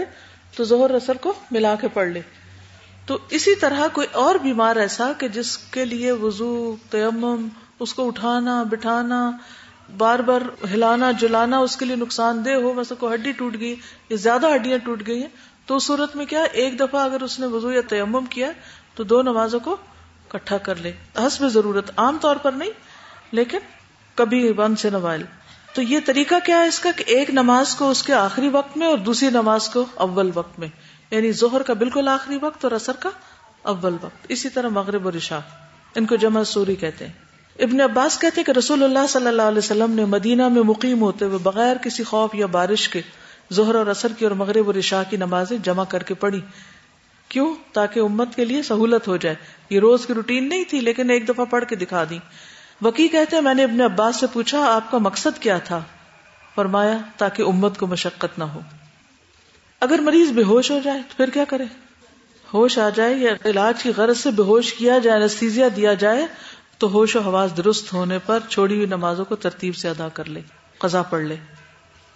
تو ظہر اثر کو ملا کے پڑھ لے۔ تو اسی طرح کوئی اور بیمار ایسا کہ جس کے لیے وضو، تیمم، اس کو اٹھانا، بٹھانا بار بار ہلانا، جلانا اس کے لیے نقصان دہ ہو، مثلا کوئی ہڈی ٹوٹ گئی، یا زیادہ ہڈیاں ٹوٹ گئی ہیں، تو اس صورت میں کیا ایک دفعہ اگر اس نے وضو یا تیمم کیا تو دو نمازوں کو کٹھا کر لے۔ حسب ضرورت، عام طور پر نہیں، لیکن کبھی بند سے نوائل۔ تو یہ طریقہ کیا ہے اس کا کہ ایک نماز کو اس کے آخری وقت میں اور دوسری نماز کو اول وقت میں۔ یعنی ظہر کا بالکل آخری وقت اور اثر کا اول وقت۔ اسی طرح مغرب اور عشاء، ان کو جمع سوری کہتے ہیں۔ ابن عباس کہتے کہ رسول اللہ صلی اللہ علیہ وسلم نے مدینہ میں مقیم ہوتے ہوئے بغیر کسی خوف یا بارش کے زہر اور اثر کی اور مغرب اور عشاء کی نمازیں جمع کر کے پڑھی۔ کیوں؟ تاکہ امت کے لیے سہولت ہو جائے۔ یہ روز کی روٹین نہیں تھی، لیکن ایک دفعہ پڑھ کے دکھا دی وکی کہتے ہیں، میں نے اپنے عباس سے پوچھا، آپ کا مقصد کیا تھا؟ فرمایا، تاکہ امت کو مشقت نہ ہو۔ اگر مریض بے ہوش ہو جائے تو پھر کیا کرے؟ ہوش آ جائے یا علاج کی غرض سے بے ہوش کیا جائے نستیزیا دیا جائے تو ہوش و حواس درست ہونے پر چھوڑی ہوئی نمازوں کو ترتیب سے ادا کر لے، قضا پڑھ لے۔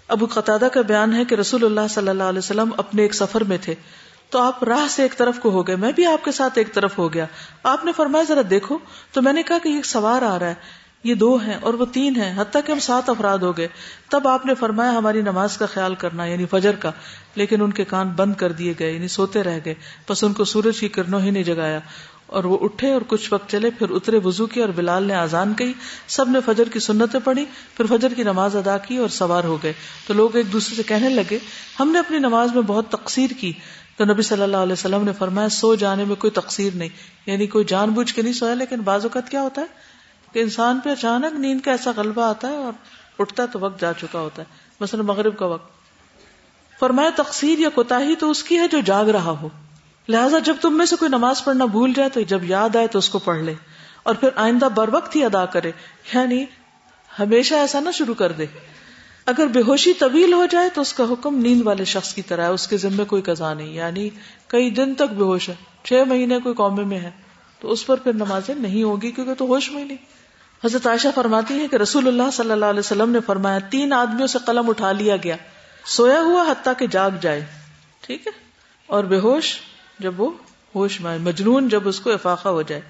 ابو قطع کا بیان ہے کہ رسول اللہ صلی اللہ علیہ وسلم اپنے ایک سفر میں تھے۔ تو آپ راہ سے ایک طرف کو ہو گئے، میں بھی آپ کے ساتھ ایک طرف ہو گیا۔ آپ نے فرمایا، ذرا دیکھو۔ تو میں نے کہا کہ یہ سوار آ رہا ہے، یہ دو ہیں اور وہ تین ہیں۔ حتیٰ کہ ہم سات افراد ہو گئے۔ تب آپ نے فرمایا، ہماری نماز کا خیال کرنا یعنی فجر کا۔ لیکن ان کے کان بند کر دیے گئے یعنی سوتے رہ گئے۔ بس ان کو سورج کی کرنوں ہی نہیں جگایا۔ اور وہ اٹھے اور کچھ وقت چلے، پھر اترے وضو کی اور بلال نے آزان کی سب نے فجر کی سنتیں پڑھی، پھر فجر کی نماز ادا کی اور سوار ہو گئے۔ تو لوگ ایک دوسرے سے کہنے لگے، ہم نے اپنی نماز میں بہت تقسیر کی۔ تو نبی صلی اللہ علیہ وسلم نے فرمایا، سو جانے میں کوئی تقسیر نہیں۔ یعنی کوئی جان بوجھ کے نہیں سویا، لیکن بعض اوقات کیا ہوتا ہے کہ انسان پہ اچانک نیند کا ایسا غلبہ آتا ہے اور اٹھتا تو وقت جا چکا ہوتا ہے، مثلا مغرب کا وقت۔ فرمایا تقسیر یا کوتا ہی تو اس کی ہے جو جاگ رہا ہو۔ لہٰذا جب تم میں سے کوئی نماز پڑھنا بھول جائے تو جب یاد آئے تو اس کو پڑھ لے اور پھر آئندہ بر وقت ہی ادا کرے۔ یعنی ہمیشہ ایسا نہ شروع کر دے۔ اگر بے ہوشی طویل ہو جائے تو اس کا حکم نیند والے شخص کی طرح ہے۔ اس کے ذمے کوئی قزا نہیں۔ یعنی کئی دن تک بے ہوش ہے۔ چھ مہینے کوئی قومے میں ہے۔ تو اس پر پھر نمازیں نہیں ہوگی کیونکہ تو ہوش میں نہیں۔ حضرت عائشہ فرماتی ہے کہ رسول اللہ صلی اللہ علیہ وسلم نے فرمایا، تین آدمیوں سے قلم اٹھا لیا گیا۔ سویا ہوا حتیٰ کہ جاگ جائے۔ ٹھیک ہے؟ اور بے ہوش جب وہ ہوش میں مجنون جب اس کو افاقہ ہو جائے۔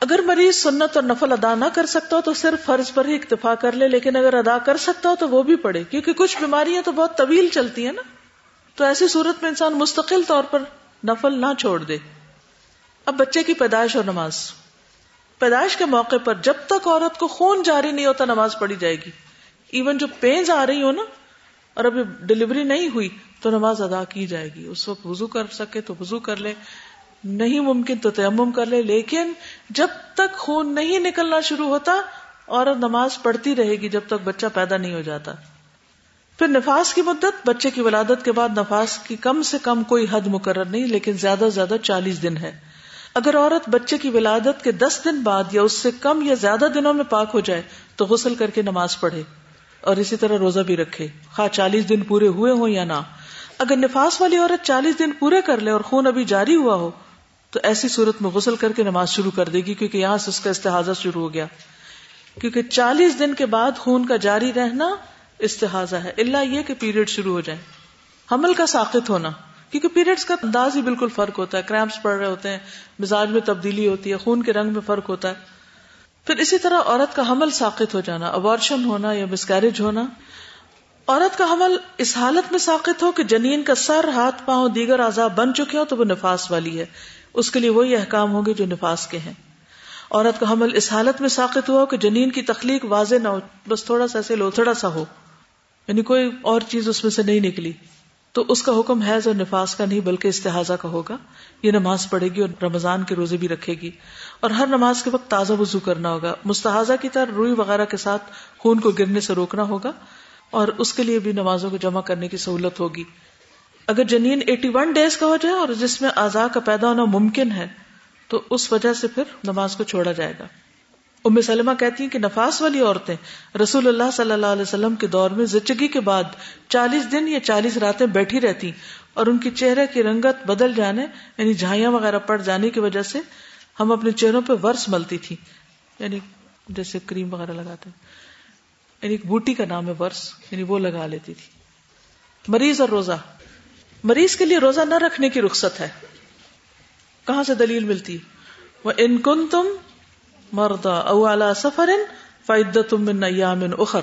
اگر مریض سنت اور نفل ادا نہ کر سکتا ہو تو صرف فرض پر ہی اکتفا کر لے، لیکن اگر ادا کر سکتا ہو تو وہ بھی پڑھے۔ کیونکہ کچھ بیماریاں تو بہت طویل چلتی ہیں نا۔ تو ایسی صورت میں انسان مستقل طور پر نفل نہ چھوڑ دے۔ اب بچے کی پیدائش اور نماز۔ پیدائش کے موقع پر جب تک عورت کو خون جاری نہیں ہوتا، نماز پڑھی جائے گی۔ ایون جو پینز آ رہی ہو نا اور ابھی ڈلیوری نہیں ہوئی تو نماز ادا کی جائے گی۔ اس وقت وضو کر سکے تو وضو کر لے۔ نہیں ممکن تو تیمم کر لے، لیکن جب تک خون نہیں نکلنا شروع ہوتا، عورت نماز پڑھتی رہے گی جب تک بچہ پیدا نہیں ہو جاتا۔ پھر نفاس کی مدت، بچے کی ولادت کے بعد نفاس کی کم سے کم کوئی حد مقرر نہیں، لیکن زیادہ سے زیادہ چالیس دن ہے۔ اگر عورت بچے کی ولادت کے دس دن بعد یا اس سے کم یا زیادہ دنوں میں پاک ہو جائے، تو غسل کر کے نماز پڑھے۔ اور اسی طرح روزہ بھی رکھے۔ خواہ چالیس دن پورے ہوئے ہوں یا نہ۔ اگر نفاس والی عورت چالیس دن پورے کر لے اور خون ابھی جاری ہوا ہو، تو ایسی صورت میں غسل کر کے نماز شروع کر دے گی، کیونکہ یہاں سے اس کا استحاظہ شروع ہو گیا۔ کیونکہ چالیس دن کے بعد خون کا جاری رہنا استحاظہ ہے۔ اللہ یہ کہ پیریڈ شروع ہو جائے۔ حمل کا ساقت ہونا۔ کیونکہ پیریڈس کا انداز ہی بالکل فرق ہوتا ہے۔ کریمپس پڑ رہے ہوتے ہیں، مزاج میں تبدیلی ہوتی ہے، خون کے رنگ میں فرق ہوتا ہے۔ پھر اسی طرح عورت کا حمل ساقت ہو جانا ابارشن ہونا یا مسکیرج ہونا۔ عورت کا حمل اس حالت میں ساقت ہو کہ جنین کا سر، ہاتھ، پاؤں، دیگر آزاد بن چکے ہو تو وہ نفاس والی ہے۔ اس کے لیے وہی احکام ہوں گے جو نفاس کے ہیں۔ عورت کا حمل اس حالت میں ساقت ہوا ہو کہ جنین کی تخلیق واضح نہ ہو، بس تھوڑا سا ایسے لوتھڑا سا ہو۔ یعنی کوئی اور چیز اس میں سے نہیں نکلی۔ تو اس کا حکم حیض اور نفاس کا نہیں بلکہ استحاظہ کا ہوگا۔ یہ نماز پڑھے گی اور رمضان کے روزے بھی رکھے گی۔ اور ہر نماز کے وقت تازہ وضو کرنا ہوگا۔ مستحضہ کی طرح روئی وغیرہ کے ساتھ خون کو گرنے سے روکنا ہوگا اور اس کے لیے بھی نمازوں کو جمع کرنے کی سہولت ہوگی۔ اگر جنین ایٹی ون ڈیز کا ہو جائے اور جس میں آزا کا پیدا ہونا ممکن ہے تو اس وجہ سے پھر نماز کو چھوڑا جائے گا۔ ام سلمہ کہتی ہیں کہ نفاس والی عورتیں رسول اللہ صلی اللہ علیہ وسلم کے دور میں زچگی کے بعد چالیس دن یا چالیس راتیں بیٹھی رہتی اور ان کی چہرے کی رنگت بدل جانے یعنی جھائیاں وغیرہ پڑ جانے کی وجہ سے ہم اپنے چہروں پہ ورس ملتی تھی یعنی جیسے کریم وغیرہ لگاتے یعنی ایک بوٹی کا نام ہے ورس یعنی وہ لگا لیتی تھی۔ مریض اور روزہ۔ مریض کے لیے روزہ نہ رکھنے کی رخصت ہے۔ کہاں سے دلیل ملتی؟ وہ ان کن تم مردا او اعلی سفر فائدہ تم ایام اخر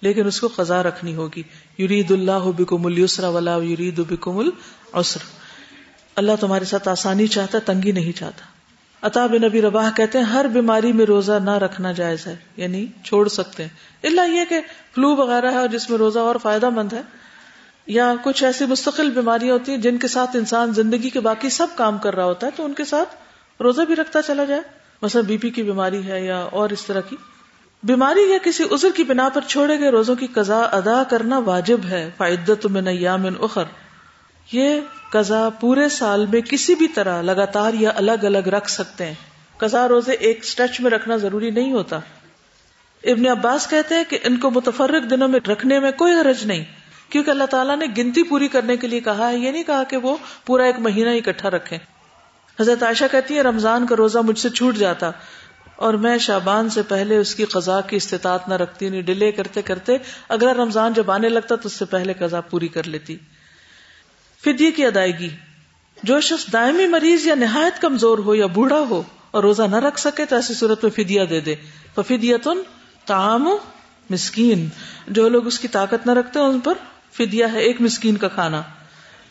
لیکن اس کو قضا رکھنی ہوگی. یرید اللہ بکم السرا ولا یرید بکم العسر. اللہ تمہارے ساتھ آسانی چاہتا تنگی نہیں چاہتا. عطا بن نبی رباح کہتے ہیں، ہر بیماری میں روزہ نہ رکھنا جائز ہے یعنی چھوڑ سکتے ہیں. اللہ یہ کہ فلو وغیرہ ہے اور جس میں روزہ اور فائدہ مند ہے. یا کچھ ایسی مستقل بیماریاں ہوتی ہیں جن کے ساتھ انسان زندگی کے باقی سب کام کر رہا ہوتا ہے، تو ان کے ساتھ روزہ بھی رکھتا چلا جائے. مثلا بی پی کی بیماری ہے یا اور اس طرح کی۔ بیماری یا کسی عذر کی بنا پر چھوڑے گئے روزوں کی قضا ادا کرنا واجب ہے فائدت میں نیام اخر۔ یہ قضا پورے سال میں کسی بھی طرح لگاتار یا الگ الگ رکھ سکتے ہیں۔ قضا روزے ایک سٹریچ میں رکھنا ضروری نہیں ہوتا۔ ابن عباس کہتے ہیں کہ ان کو متفرق دنوں میں رکھنے میں کوئی حرج نہیں، کیونکہ اللہ تعالیٰ نے گنتی پوری کرنے کے لیے کہا ہے، یہ نہیں کہا کہ وہ پورا ایک مہینہ اکٹھا رکھے حضرت عائشہ کہتی ہے رمضان کا روزہ مجھ سے چھوٹ جاتا، اور میں شابان سے پہلے اس کی قزا کی استطاعت نہ رکھتی نہیں ڈیلے کرتے کرتے اگلا رمضان جب آنے لگتا تو اس سے پہلے قزا پوری کر لیتی۔ فدیے کی ادائیگی۔ جو شخص دائمی مریض یا نہایت کمزور ہو یا بوڑھا ہو اور روزہ نہ رکھ سکے تو ایسی صورت میں فدیا دے دے۔ تو فدیتن تام مسکین۔ جو لوگ اس کی طاقت نہ رکھتے ان پر فدیا ہے ایک مسکین کا کھانا۔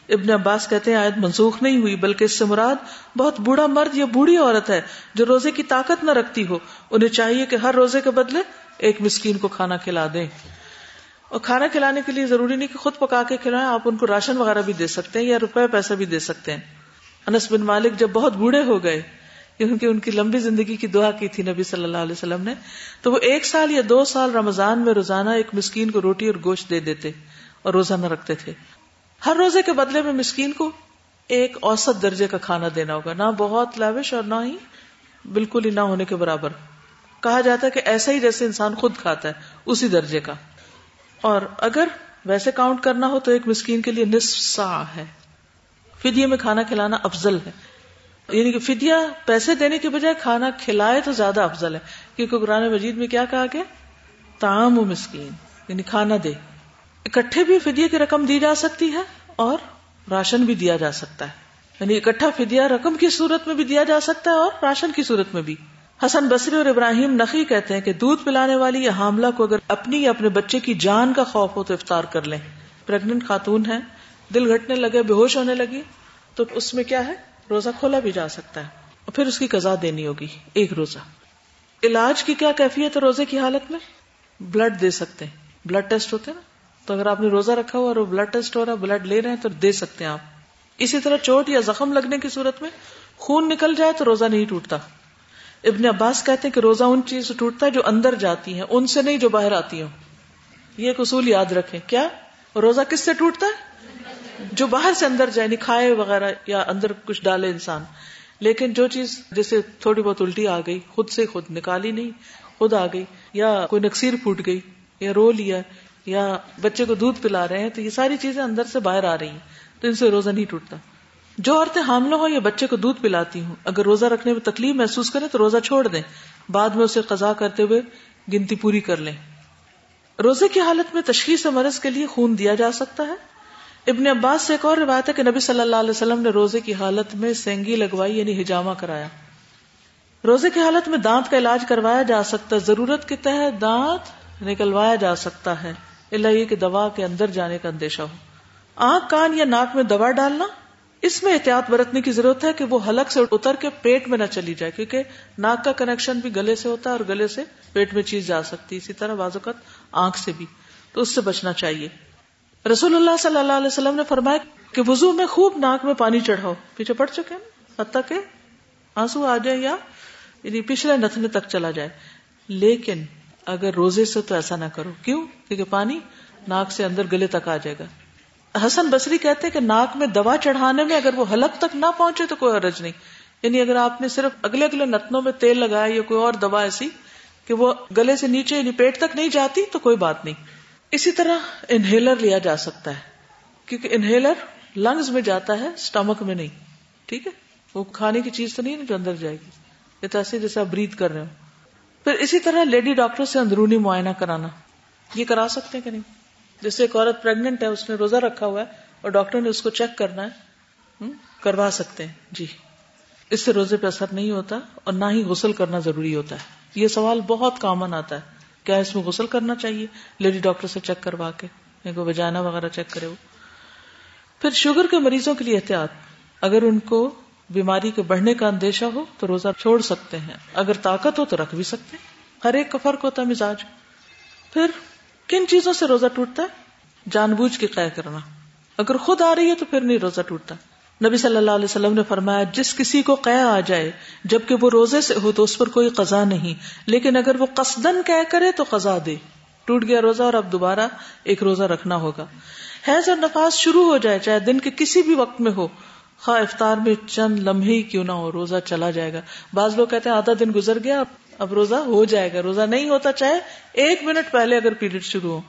ابن عباس کہتے ہیں، آیت منسوخ نہیں ہوئی، بلکہ اس سے مراد بہت بوڑھا مرد یا بوڑھی عورت ہے، جو روزے کی طاقت نہ رکھتی ہو، انہیں چاہیے کہ ہر روزے کے بدلے ایک مسکین کو کھانا کھلا دیں۔ اور کھانا کھلانے کے لیے ضروری نہیں کہ خود پکا کے کھلائیں، آپ ان کو راشن وغیرہ بھی دے سکتے ہیں یا روپے پیسہ بھی دے سکتے ہیں۔ انس بن مالک جب بہت بوڑھے ہو گئے، کیونکہ ان کی لمبی زندگی کی دعا کی تھی نبی صلی اللہ علیہ وسلم نے، تو وہ ایک سال یا دو سال رمضان میں روزانہ ایک مسکین کو روٹی اور گوشت دے دیتے اور روزہ نہ رکھتے تھے۔ ہر روزے کے بدلے میں مسکین کو ایک اوسط درجے کا کھانا دینا ہوگا، نہ بہت لاوش اور نہ ہی بالکل ہی نہ ہونے کے برابر۔ کہا جاتا ہے کہ ایسا ہی جیسے انسان خود کھاتا ہے، اسی درجے کا۔ اور اگر ویسے کاؤنٹ کرنا ہو تو ایک مسکین کے لیے نصف سا ہے۔ فدیے میں کھانا کھلانا افضل ہے۔ یعنی کہ فدیا پیسے دینے کے بجائے کھانا کھلائے تو زیادہ افضل ہے۔ کیونکہ قرآن مجید میں کیا کہا گیا؟ تام و مسکین یعنی کھانا دے۔ اکٹھے بھی فدیے کی رقم دی جا سکتی ہے اور راشن بھی دیا جا سکتا ہے۔ یعنی اکٹھا فدیا رقم کی صورت میں بھی دیا جا سکتا ہے اور راشن کی صورت میں بھی۔ حسن بصری اور ابراہیم نقی کہتے ہیں کہ دودھ پلانے والی یا حاملہ کو اگر اپنی یا اپنے بچے کی جان کا خوف ہو تو افطار کر لیں۔ پریگنٹ خاتون ہے دل گھٹنے لگے، بے ہوش ہونے لگی۔ تو اس میں کیا ہے؟ روزہ کھولا بھی جا سکتا ہے۔ اور پھر اس کی قزا دینی ہوگی۔ ایک روزہ۔ علاج کی کیا کیفیت ہے روزے کی حالت میں؟ بلڈ دے سکتے ہیں۔ بلڈ ٹیسٹ ہوتے ہیں نا؟ تو اگر آپ نے روزہ رکھا ہوا اور وہ بلڈ ٹیسٹ ہو رہا ہے بلڈ لے رہے ہیں تو دے سکتے ہیں آپ۔ اسی طرح چوٹ یا زخم لگنے کی صورت میں خون نکل جائے تو روزہ نہیں ٹوٹتا۔ ابن عباس کہتے ہیں کہ روزہ ان چیز سے ٹوٹتا ہے جو اندر جاتی ہیں، ان سے نہیں جو باہر آتی ہوں۔ یہ ایک اصول یاد رکھیں۔ کیا؟ روزہ کس سے ٹوٹتا ہے؟ جو باہر سے اندر جائے نہیں کھائے وغیرہ یا اندر کچھ ڈالے انسان۔ لیکن جو چیز جیسے تھوڑی بہت الٹی آ گئی، خود سے خود نکالی نہیں، خود آ گئی، یا کوئی نکسیر پھوٹ گئی، یا رو لیا یا بچے کو دودھ پلا رہے ہیں تو یہ ساری چیزیں اندر سے باہر آ رہی ہیں، تو ان سے روزہ نہیں ٹوٹتا۔ جو عورتیں حاملہ ہوں یا بچے کو دودھ پلاتی ہوں، اگر روزہ رکھنے میں تکلیف محسوس کریں تو روزہ چھوڑ دیں۔ بعد میں اسے قضا کرتے ہوئے گنتی پوری کر لیں۔ روزے کی حالت میں تشخیص مرض کے لیے خون دیا جا سکتا ہے۔ ابن عباس سے ایک اور روایت ہے کہ نبی صلی اللہ علیہ وسلم نے روزے کی حالت میں سینگی لگوائی یعنی ہجامہ کرایا۔ روزے کی حالت میں دانت کا علاج کروایا جا سکتا ہے ضرورت کے تحت دانت نکلوایا جا سکتا ہے۔ اللہ یہ کہ دوا کے اندر جانے کا اندیشہ ہو۔ آنکھ، کان یا ناک میں دوا ڈالنا، اس میں احتیاط برتنے کی ضرورت ہے کہ وہ حلق سے اتر کے پیٹ میں نہ چلی جائے، کیونکہ ناک کا کنیکشن بھی گلے سے ہوتا ہے اور گلے سے پیٹ میں چیز جا سکتی اسی طرح بازوقت آنکھ سے بھی۔ تو اس سے بچنا چاہیے۔ رسول اللہ صلی اللہ علیہ وسلم نے فرمایا کہ وضو میں خوب ناک میں پانی چڑھاؤ۔ پیچھے پڑ چکے حتیٰ کہ آنسو آ جائے یا یعنی پچھلے نتنے تک چلا جائے۔ لیکن اگر روزے سے تو ایسا نہ کرو۔ کیوں؟ کیونکہ پانی ناک سے اندر گلے تک آ جائے گا۔ حسن بصری کہتے کہ ناک میں دوا چڑھانے میں اگر وہ حلق تک نہ پہنچے تو کوئی حرج نہیں۔ یعنی اگر آپ نے صرف اگلے اگلے نتنوں میں تیل لگایا یا کوئی اور دوا ایسی کہ وہ گلے سے نیچے یعنی پیٹ تک نہیں جاتی تو کوئی بات نہیں۔ اسی طرح انہیلر لیا جا سکتا ہے۔ کیونکہ انہیلر لنگز میں جاتا ہے اسٹمک میں نہیں۔ ٹھیک ہے؟ وہ کھانے کی چیز تو نہیں جو اندر جائے گی۔ یہ تو ایسے جیسے آپ برید کر رہے ہو پھر اسی طرح لیڈی ڈاکٹر سے اندرونی معائنہ کرانا۔ یہ کرا سکتے ہیں کہ نہیں؟ جیسے ایک عورت پریگنٹ ہے، اس نے روزہ رکھا ہوا ہے اور ڈاکٹر نے اس کو چیک کرنا ہے کروا سکتے ہیں۔ جی۔ اس سے روزے پہ اثر نہیں ہوتا اور نہ ہی غسل کرنا ضروری ہوتا ہے۔ یہ سوال بہت کامن آتا ہے۔ کیا اس میں غسل کرنا چاہیے؟ لیڈی ڈاکٹر سے چیک کروا کے۔ وجانا وغیرہ چیک کرے وہ۔ پھر شوگر کے مریضوں کے لیے احتیاط۔ اگر ان کو بیماری کے بڑھنے کا اندیشہ ہو تو روزہ چھوڑ سکتے ہیں۔ اگر طاقت ہو تو رکھ بھی سکتے ہیں۔ ہر ایک کا فرق ہوتا ہے مزاج۔ پھر کن چیزوں سے روزہ ٹوٹتا ہے؟ جان بوجھ کے قے کرنا۔ اگر خود آ رہی ہے تو پھر نہیں روزہ ٹوٹتا۔ نبی صلی اللہ علیہ وسلم نے فرمایا، جس کسی کو قے آ جائے، جبکہ وہ روزے سے ہو تو اس پر کوئی قضا نہیں۔ لیکن اگر وہ قصدن قے کرے تو قضا دے۔ ٹوٹ گیا روزہ اور اب دوبارہ ایک روزہ رکھنا ہوگا۔ حیض اور نفاس شروع ہو جائے، چاہے دن کے کسی بھی وقت میں ہو۔ خواہ افطار میں چند لمحے ہی کیوں نہ ہو، روزہ چلا جائے گا۔ بعض لوگ کہتے ہیں آدھا دن گزر گیا، اب روزہ ہو جائے گا۔ روزہ نہیں ہوتا چاہے ایک منٹ پہلے اگر پیریڈ شروع ہو۔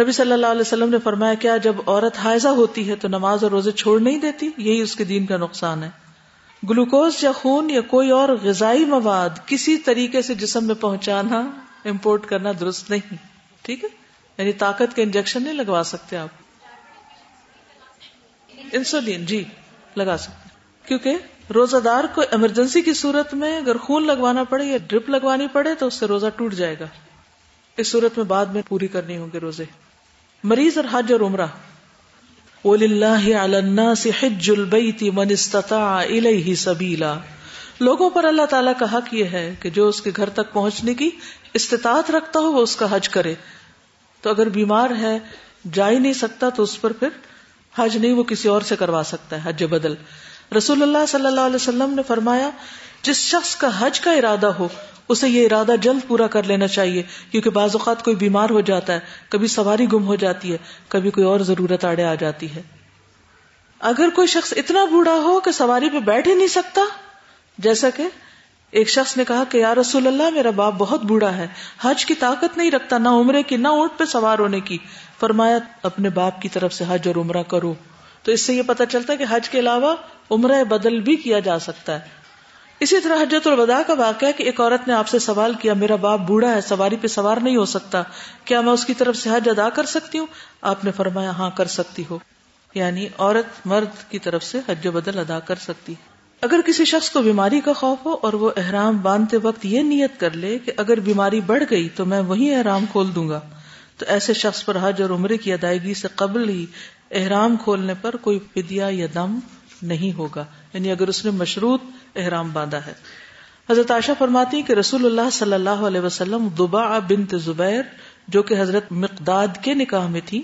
نبی صلی اللہ علیہ وسلم نے فرمایا، کیا جب عورت حائزہ ہوتی ہے تو نماز اور روزے چھوڑ نہیں دیتی؟ یہی اس کے دین کا نقصان ہے۔ گلوکوز یا خون یا کوئی اور غذائی مواد کسی طریقے سے جسم میں پہنچانا، امپورٹ کرنا درست نہیں۔ ٹھیک ہے؟ یعنی طاقت کے انجیکشن نہیں لگوا سکتے آپ۔ انسولین جی۔ لگا سکتے کیونکہ روزہ دار کو ایمرجنسی کی صورت میں اگر خون لگوانا پڑے یا ڈرپ لگوانی پڑے تو اس سے روزہ ٹوٹ جائے گا۔ اس صورت میں بعد میں پوری کرنی ہوں گے روزے۔ مریض اور حج اور عمرہ۔ حج البیت من استطاع الیہ سبیلا لوگوں پر اللہ تعالیٰ کا حق یہ ہے کہ جو اس کے گھر تک پہنچنے کی استطاعت رکھتا ہو وہ اس کا حج کرے۔ تو اگر بیمار ہے، جا ہی نہیں سکتا تو اس پر پھر حج نہیں وہ کسی اور سے کروا سکتا ہے، حج بدل۔ رسول اللہ صلی اللہ علیہ وسلم نے فرمایا، جس شخص کا حج کا ارادہ ہو، اسے یہ ارادہ جلد پورا کر لینا چاہیے، کیونکہ بعض اوقات کوئی بیمار ہو جاتا ہے، کبھی سواری گم ہو جاتی ہے، کبھی کوئی اور ضرورت آڑے آ جاتی ہے۔ اگر کوئی شخص اتنا بوڑھا ہو کہ سواری پہ بیٹھ ہی نہیں سکتا، جیسا کہ ایک شخص نے کہا کہ، یا رسول اللہ، میرا باپ بہت بوڑھا ہے، حج کی طاقت نہیں رکھتا، نہ عمرے کی، نہ اونٹ پہ سوار ہونے کی۔ فرمایا، اپنے باپ کی طرف سے حج اور عمرہ کرو۔ تو اس سے یہ پتا چلتا ہے کہ حج کے علاوہ عمرہ بدل بھی کیا جا سکتا ہے۔ اسی طرح حجت الوداع کا واقعہ کہ ایک عورت نے آپ سے سوال کیا، میرا باپ بوڑھا ہے، سواری پہ سوار نہیں ہو سکتا۔ کیا میں اس کی طرف سے حج ادا کر سکتی ہوں؟ آپ نے فرمایا ہاں کر سکتی ہو۔ یعنی عورت مرد کی طرف سے حج و بدل ادا کر سکتی۔ اگر کسی شخص کو بیماری کا خوف ہو اور وہ احرام باندھتے وقت یہ نیت کر لے کہ اگر بیماری بڑھ گئی تو میں وہی احرام کھول دوں گا۔ تو ایسے شخص پر حج اور عمرے کی ادائیگی سے قبل ہی احرام کھولنے پر کوئی فدیا یا دم نہیں ہوگا۔ یعنی اگر اس نے مشروط احرام باندھا ہے۔ حضرت عائشہ فرماتی کہ رسول اللہ صلی اللہ علیہ وسلم دبا بنت زبیر، جو کہ حضرت مقداد کے نکاح میں تھی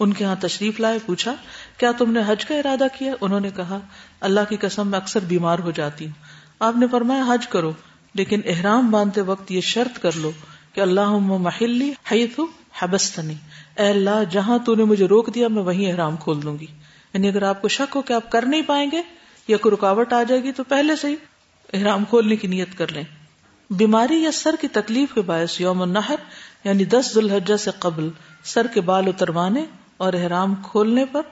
ان کے ہاں تشریف لائے، پوچھا، کیا تم نے حج کا ارادہ کیا؟ انہوں نے کہا، اللہ کی قسم، میں اکثر بیمار ہو جاتی ہوں۔ آپ نے فرمایا، حج کرو، لیکن احرام باندھتے وقت یہ شرط کر لو کہ اللہ محلی حیث حبستنی۔ اے اللہ، جہاں تو نے مجھے روک دیا، میں وہیں احرام کھول دوں گی۔ یعنی اگر آپ کو شک ہو کہ آپ کر نہیں پائیں گے یا کوئی رکاوٹ آ جائے گی، تو پہلے سے ہی احرام کھولنے کی نیت کر لیں۔ بیماری یا سر کی تکلیف کے باعث یوم النحر یعنی دس ذوالحجہ سے قبل سر کے بال اتروانے اور احرام کھولنے پر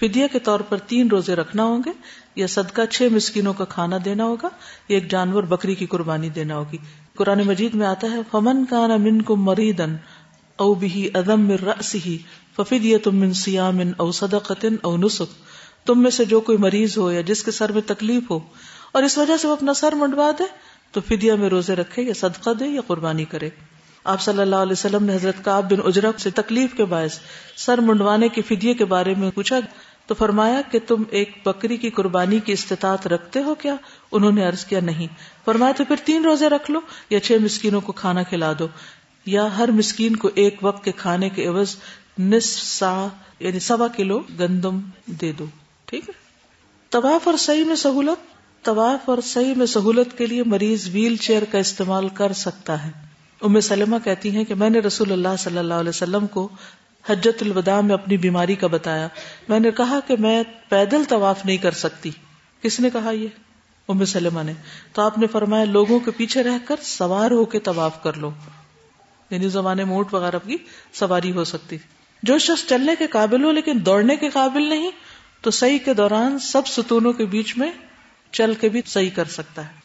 فدیہ کے طور پر تین روزے رکھنا ہوں گے۔ یا صدقہ چھ مسکینوں کا کھانا دینا ہوگا، یا ایک جانور بکری کی قربانی دینا ہوگی۔ قرآن مجید میں آتا ہے، فمن کا من کو مریدن او بھی ادم رسی ففید تم من سیام او صدقت او نسخ تم میں سے جو کوئی مریض ہو یا جس کے سر میں تکلیف ہو اور اس وجہ سے وہ اپنا سر منڈوا دے، تو فدیا میں روزے رکھے یا صدقہ دے یا قربانی کرے۔ آپ صلی اللہ علیہ وسلم نے حضرت کاب بن اجرب سے تکلیف کے باعث سر منڈوانے کے فدیے کے بارے میں پوچھا، تو فرمایا کہ تم ایک بکری کی قربانی کی استطاعت رکھتے ہو کیا؟ انہوں نے عرض کیا نہیں۔ فرمایا تو پھر تین روزے رکھ لو یا چھ مسکینوں کو کھانا کھلا دو۔ یا ہر مسکین کو ایک وقت کے کھانے کے عوض نصف سا یعنی سوا کلو گندم دے دو، ٹھیک ہے؟ طواف اور صحیح میں سہولت، طواف اور صحیح میں سہولت کے لیے مریض ویل چیئر کا استعمال کر سکتا ہے۔ ام سلمہ کہتی ہیں کہ میں نے رسول اللہ صلی اللہ علیہ وسلم کو حجت الوداع میں اپنی بیماری کا بتایا۔ میں نے کہا کہ میں پیدل طواف نہیں کر سکتی۔ کس نے کہا یہ؟ ام سلمہ نے۔ تو آپ نے فرمایا لوگوں کے پیچھے رہ کر سوار ہو کے طواف کر لو۔ یعنی زمانے موٹ وغیرہ کی سواری ہو سکتی۔ جو شخص چلنے کے قابل ہو لیکن دوڑنے کے قابل نہیں، تو صحیح کے دوران سب ستونوں کے بیچ میں چل کے بھی صحیح کر سکتا ہے۔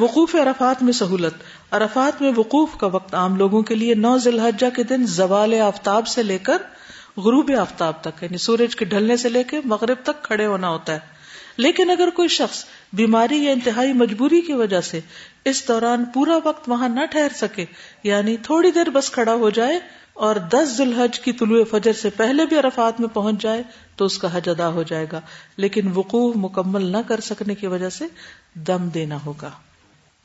وقوف عرفات میں سہولت۔ عرفات میں وقوف کا وقت عام لوگوں کے لیے نو ذی کے دن زوال آفتاب سے لے کر غروب آفتاب تک یعنی سورج کے ڈھلنے سے لے کے مغرب تک کھڑے ہونا ہوتا ہے۔ لیکن اگر کوئی شخص بیماری یا انتہائی مجبوری کی وجہ سے اس دوران پورا وقت وہاں نہ ٹھہر سکے یعنی تھوڑی دیر بس کھڑا ہو جائے اور دس ذوالحج کی طلوع فجر سے پہلے بھی عرفات میں پہنچ جائے تو اس کا حج ادا ہو جائے گا۔ لیکن وقوع مکمل نہ کر سکنے کی وجہ سے دم دینا ہوگا۔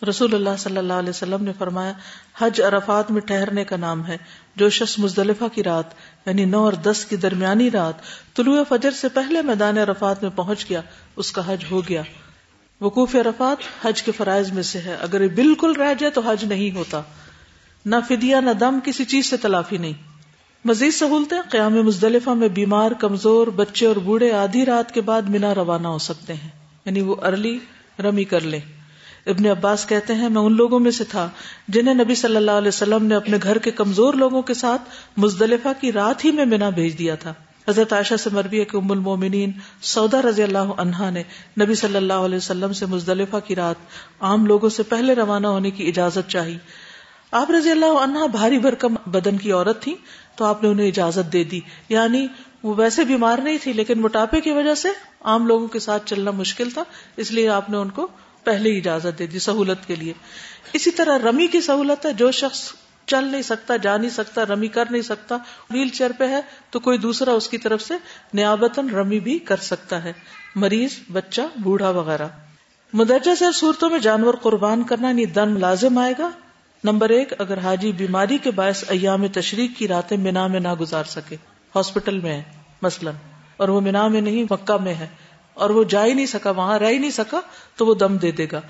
رسول اللہ صلی اللہ علیہ وسلم نے فرمایا، حج عرفات میں ٹھہرنے کا نام ہے۔ جو شخص مزدلفہ کی رات یعنی نو اور دس کی درمیانی رات طلوع فجر سے پہلے میدان عرفات میں پہنچ گیا، اس کا حج ہو گیا۔ وقوف عرفات حج کے فرائض میں سے ہے۔ اگر یہ بالکل رہ جائے تو حج نہیں ہوتا۔ نہ فدیا نہ دم، کسی چیز سے تلافی نہیں۔ مزید سہولتیں قیام مزدلفہ میں بیمار، کمزور، بچے اور بوڑھے آدھی رات کے بعد منا روانہ ہو سکتے ہیں۔ یعنی وہ ارلی رمی کر لیں۔ ابن عباس کہتے ہیں، میں ان لوگوں میں سے تھا جنہیں نبی صلی اللہ علیہ وسلم نے اپنے گھر کے کمزور لوگوں کے ساتھ مزدلفہ کی رات ہی میں مینا بھیج دیا تھا۔ حضرت عائشہ سے مربی ہے کہ ام المومنین سودا رضی اللہ عنہا نے نبی صلی اللہ علیہ وسلم سے مزدلفہ کی رات عام لوگوں سے پہلے روانہ ہونے کی اجازت چاہی۔ آپ رضی اللہ عنہا بھاری بھرکم بدن کی عورت تھی تو آپ نے انہیں اجازت دے دی۔ یعنی وہ ویسے بیمار نہیں تھی، لیکن موٹاپے کی وجہ سے عام لوگوں کے ساتھ چلنا مشکل تھا، اس لیے آپ نے ان کو پہلے ہی اجازت دے دی سہولت کے لیے۔ اسی طرح رمی کی سہولت ہے، جو شخص چل نہیں سکتا، جا نہیں سکتا، رمی کر نہیں سکتا، ویل چیئر پہ ہے تو کوئی دوسرا اس کی طرف سے نیابتن رمی بھی کر سکتا ہے۔ مریض، بچہ، بوڑھا وغیرہ۔ مدرجہ سے صورتوں میں جانور قربان کرنا یعنی دن لازم آئے گا۔ نمبر ایک، اگر حاجی بیماری کے باعث ایام تشریق کی راتیں مینا میں نہ گزار سکے، ہاسپٹل میں ہے، مثلا۔ اور وہ مینا میں نہیں، مکہ میں ہے۔ اور وہ جا ہی نہیں سکا، وہاں رہ ہی نہیں سکا، تو وہ دم دے دے گا۔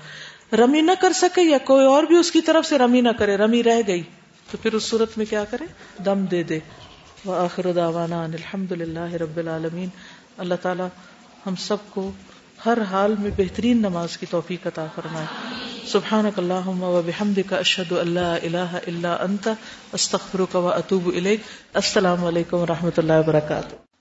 رمی نہ کر سکے یا کوئی اور بھی اس کی طرف سے رمی نہ کرے، رمی رہ گئی۔ تو پھر اس صورت میں کیا کرے دم دے دے۔ وآخر دعوانا ان الحمد للہ رب العالمین۔ اللہ تعالی ہم سب کو ہر حال میں بہترین نماز کی توفیق عطا فرمائے۔ سبحانک اللہم و بحمدک اشہد اللہ الہ الا انت، استغفرک و اتوب الیک۔ السلام علیکم و رحمۃ اللہ وبرکاتہ۔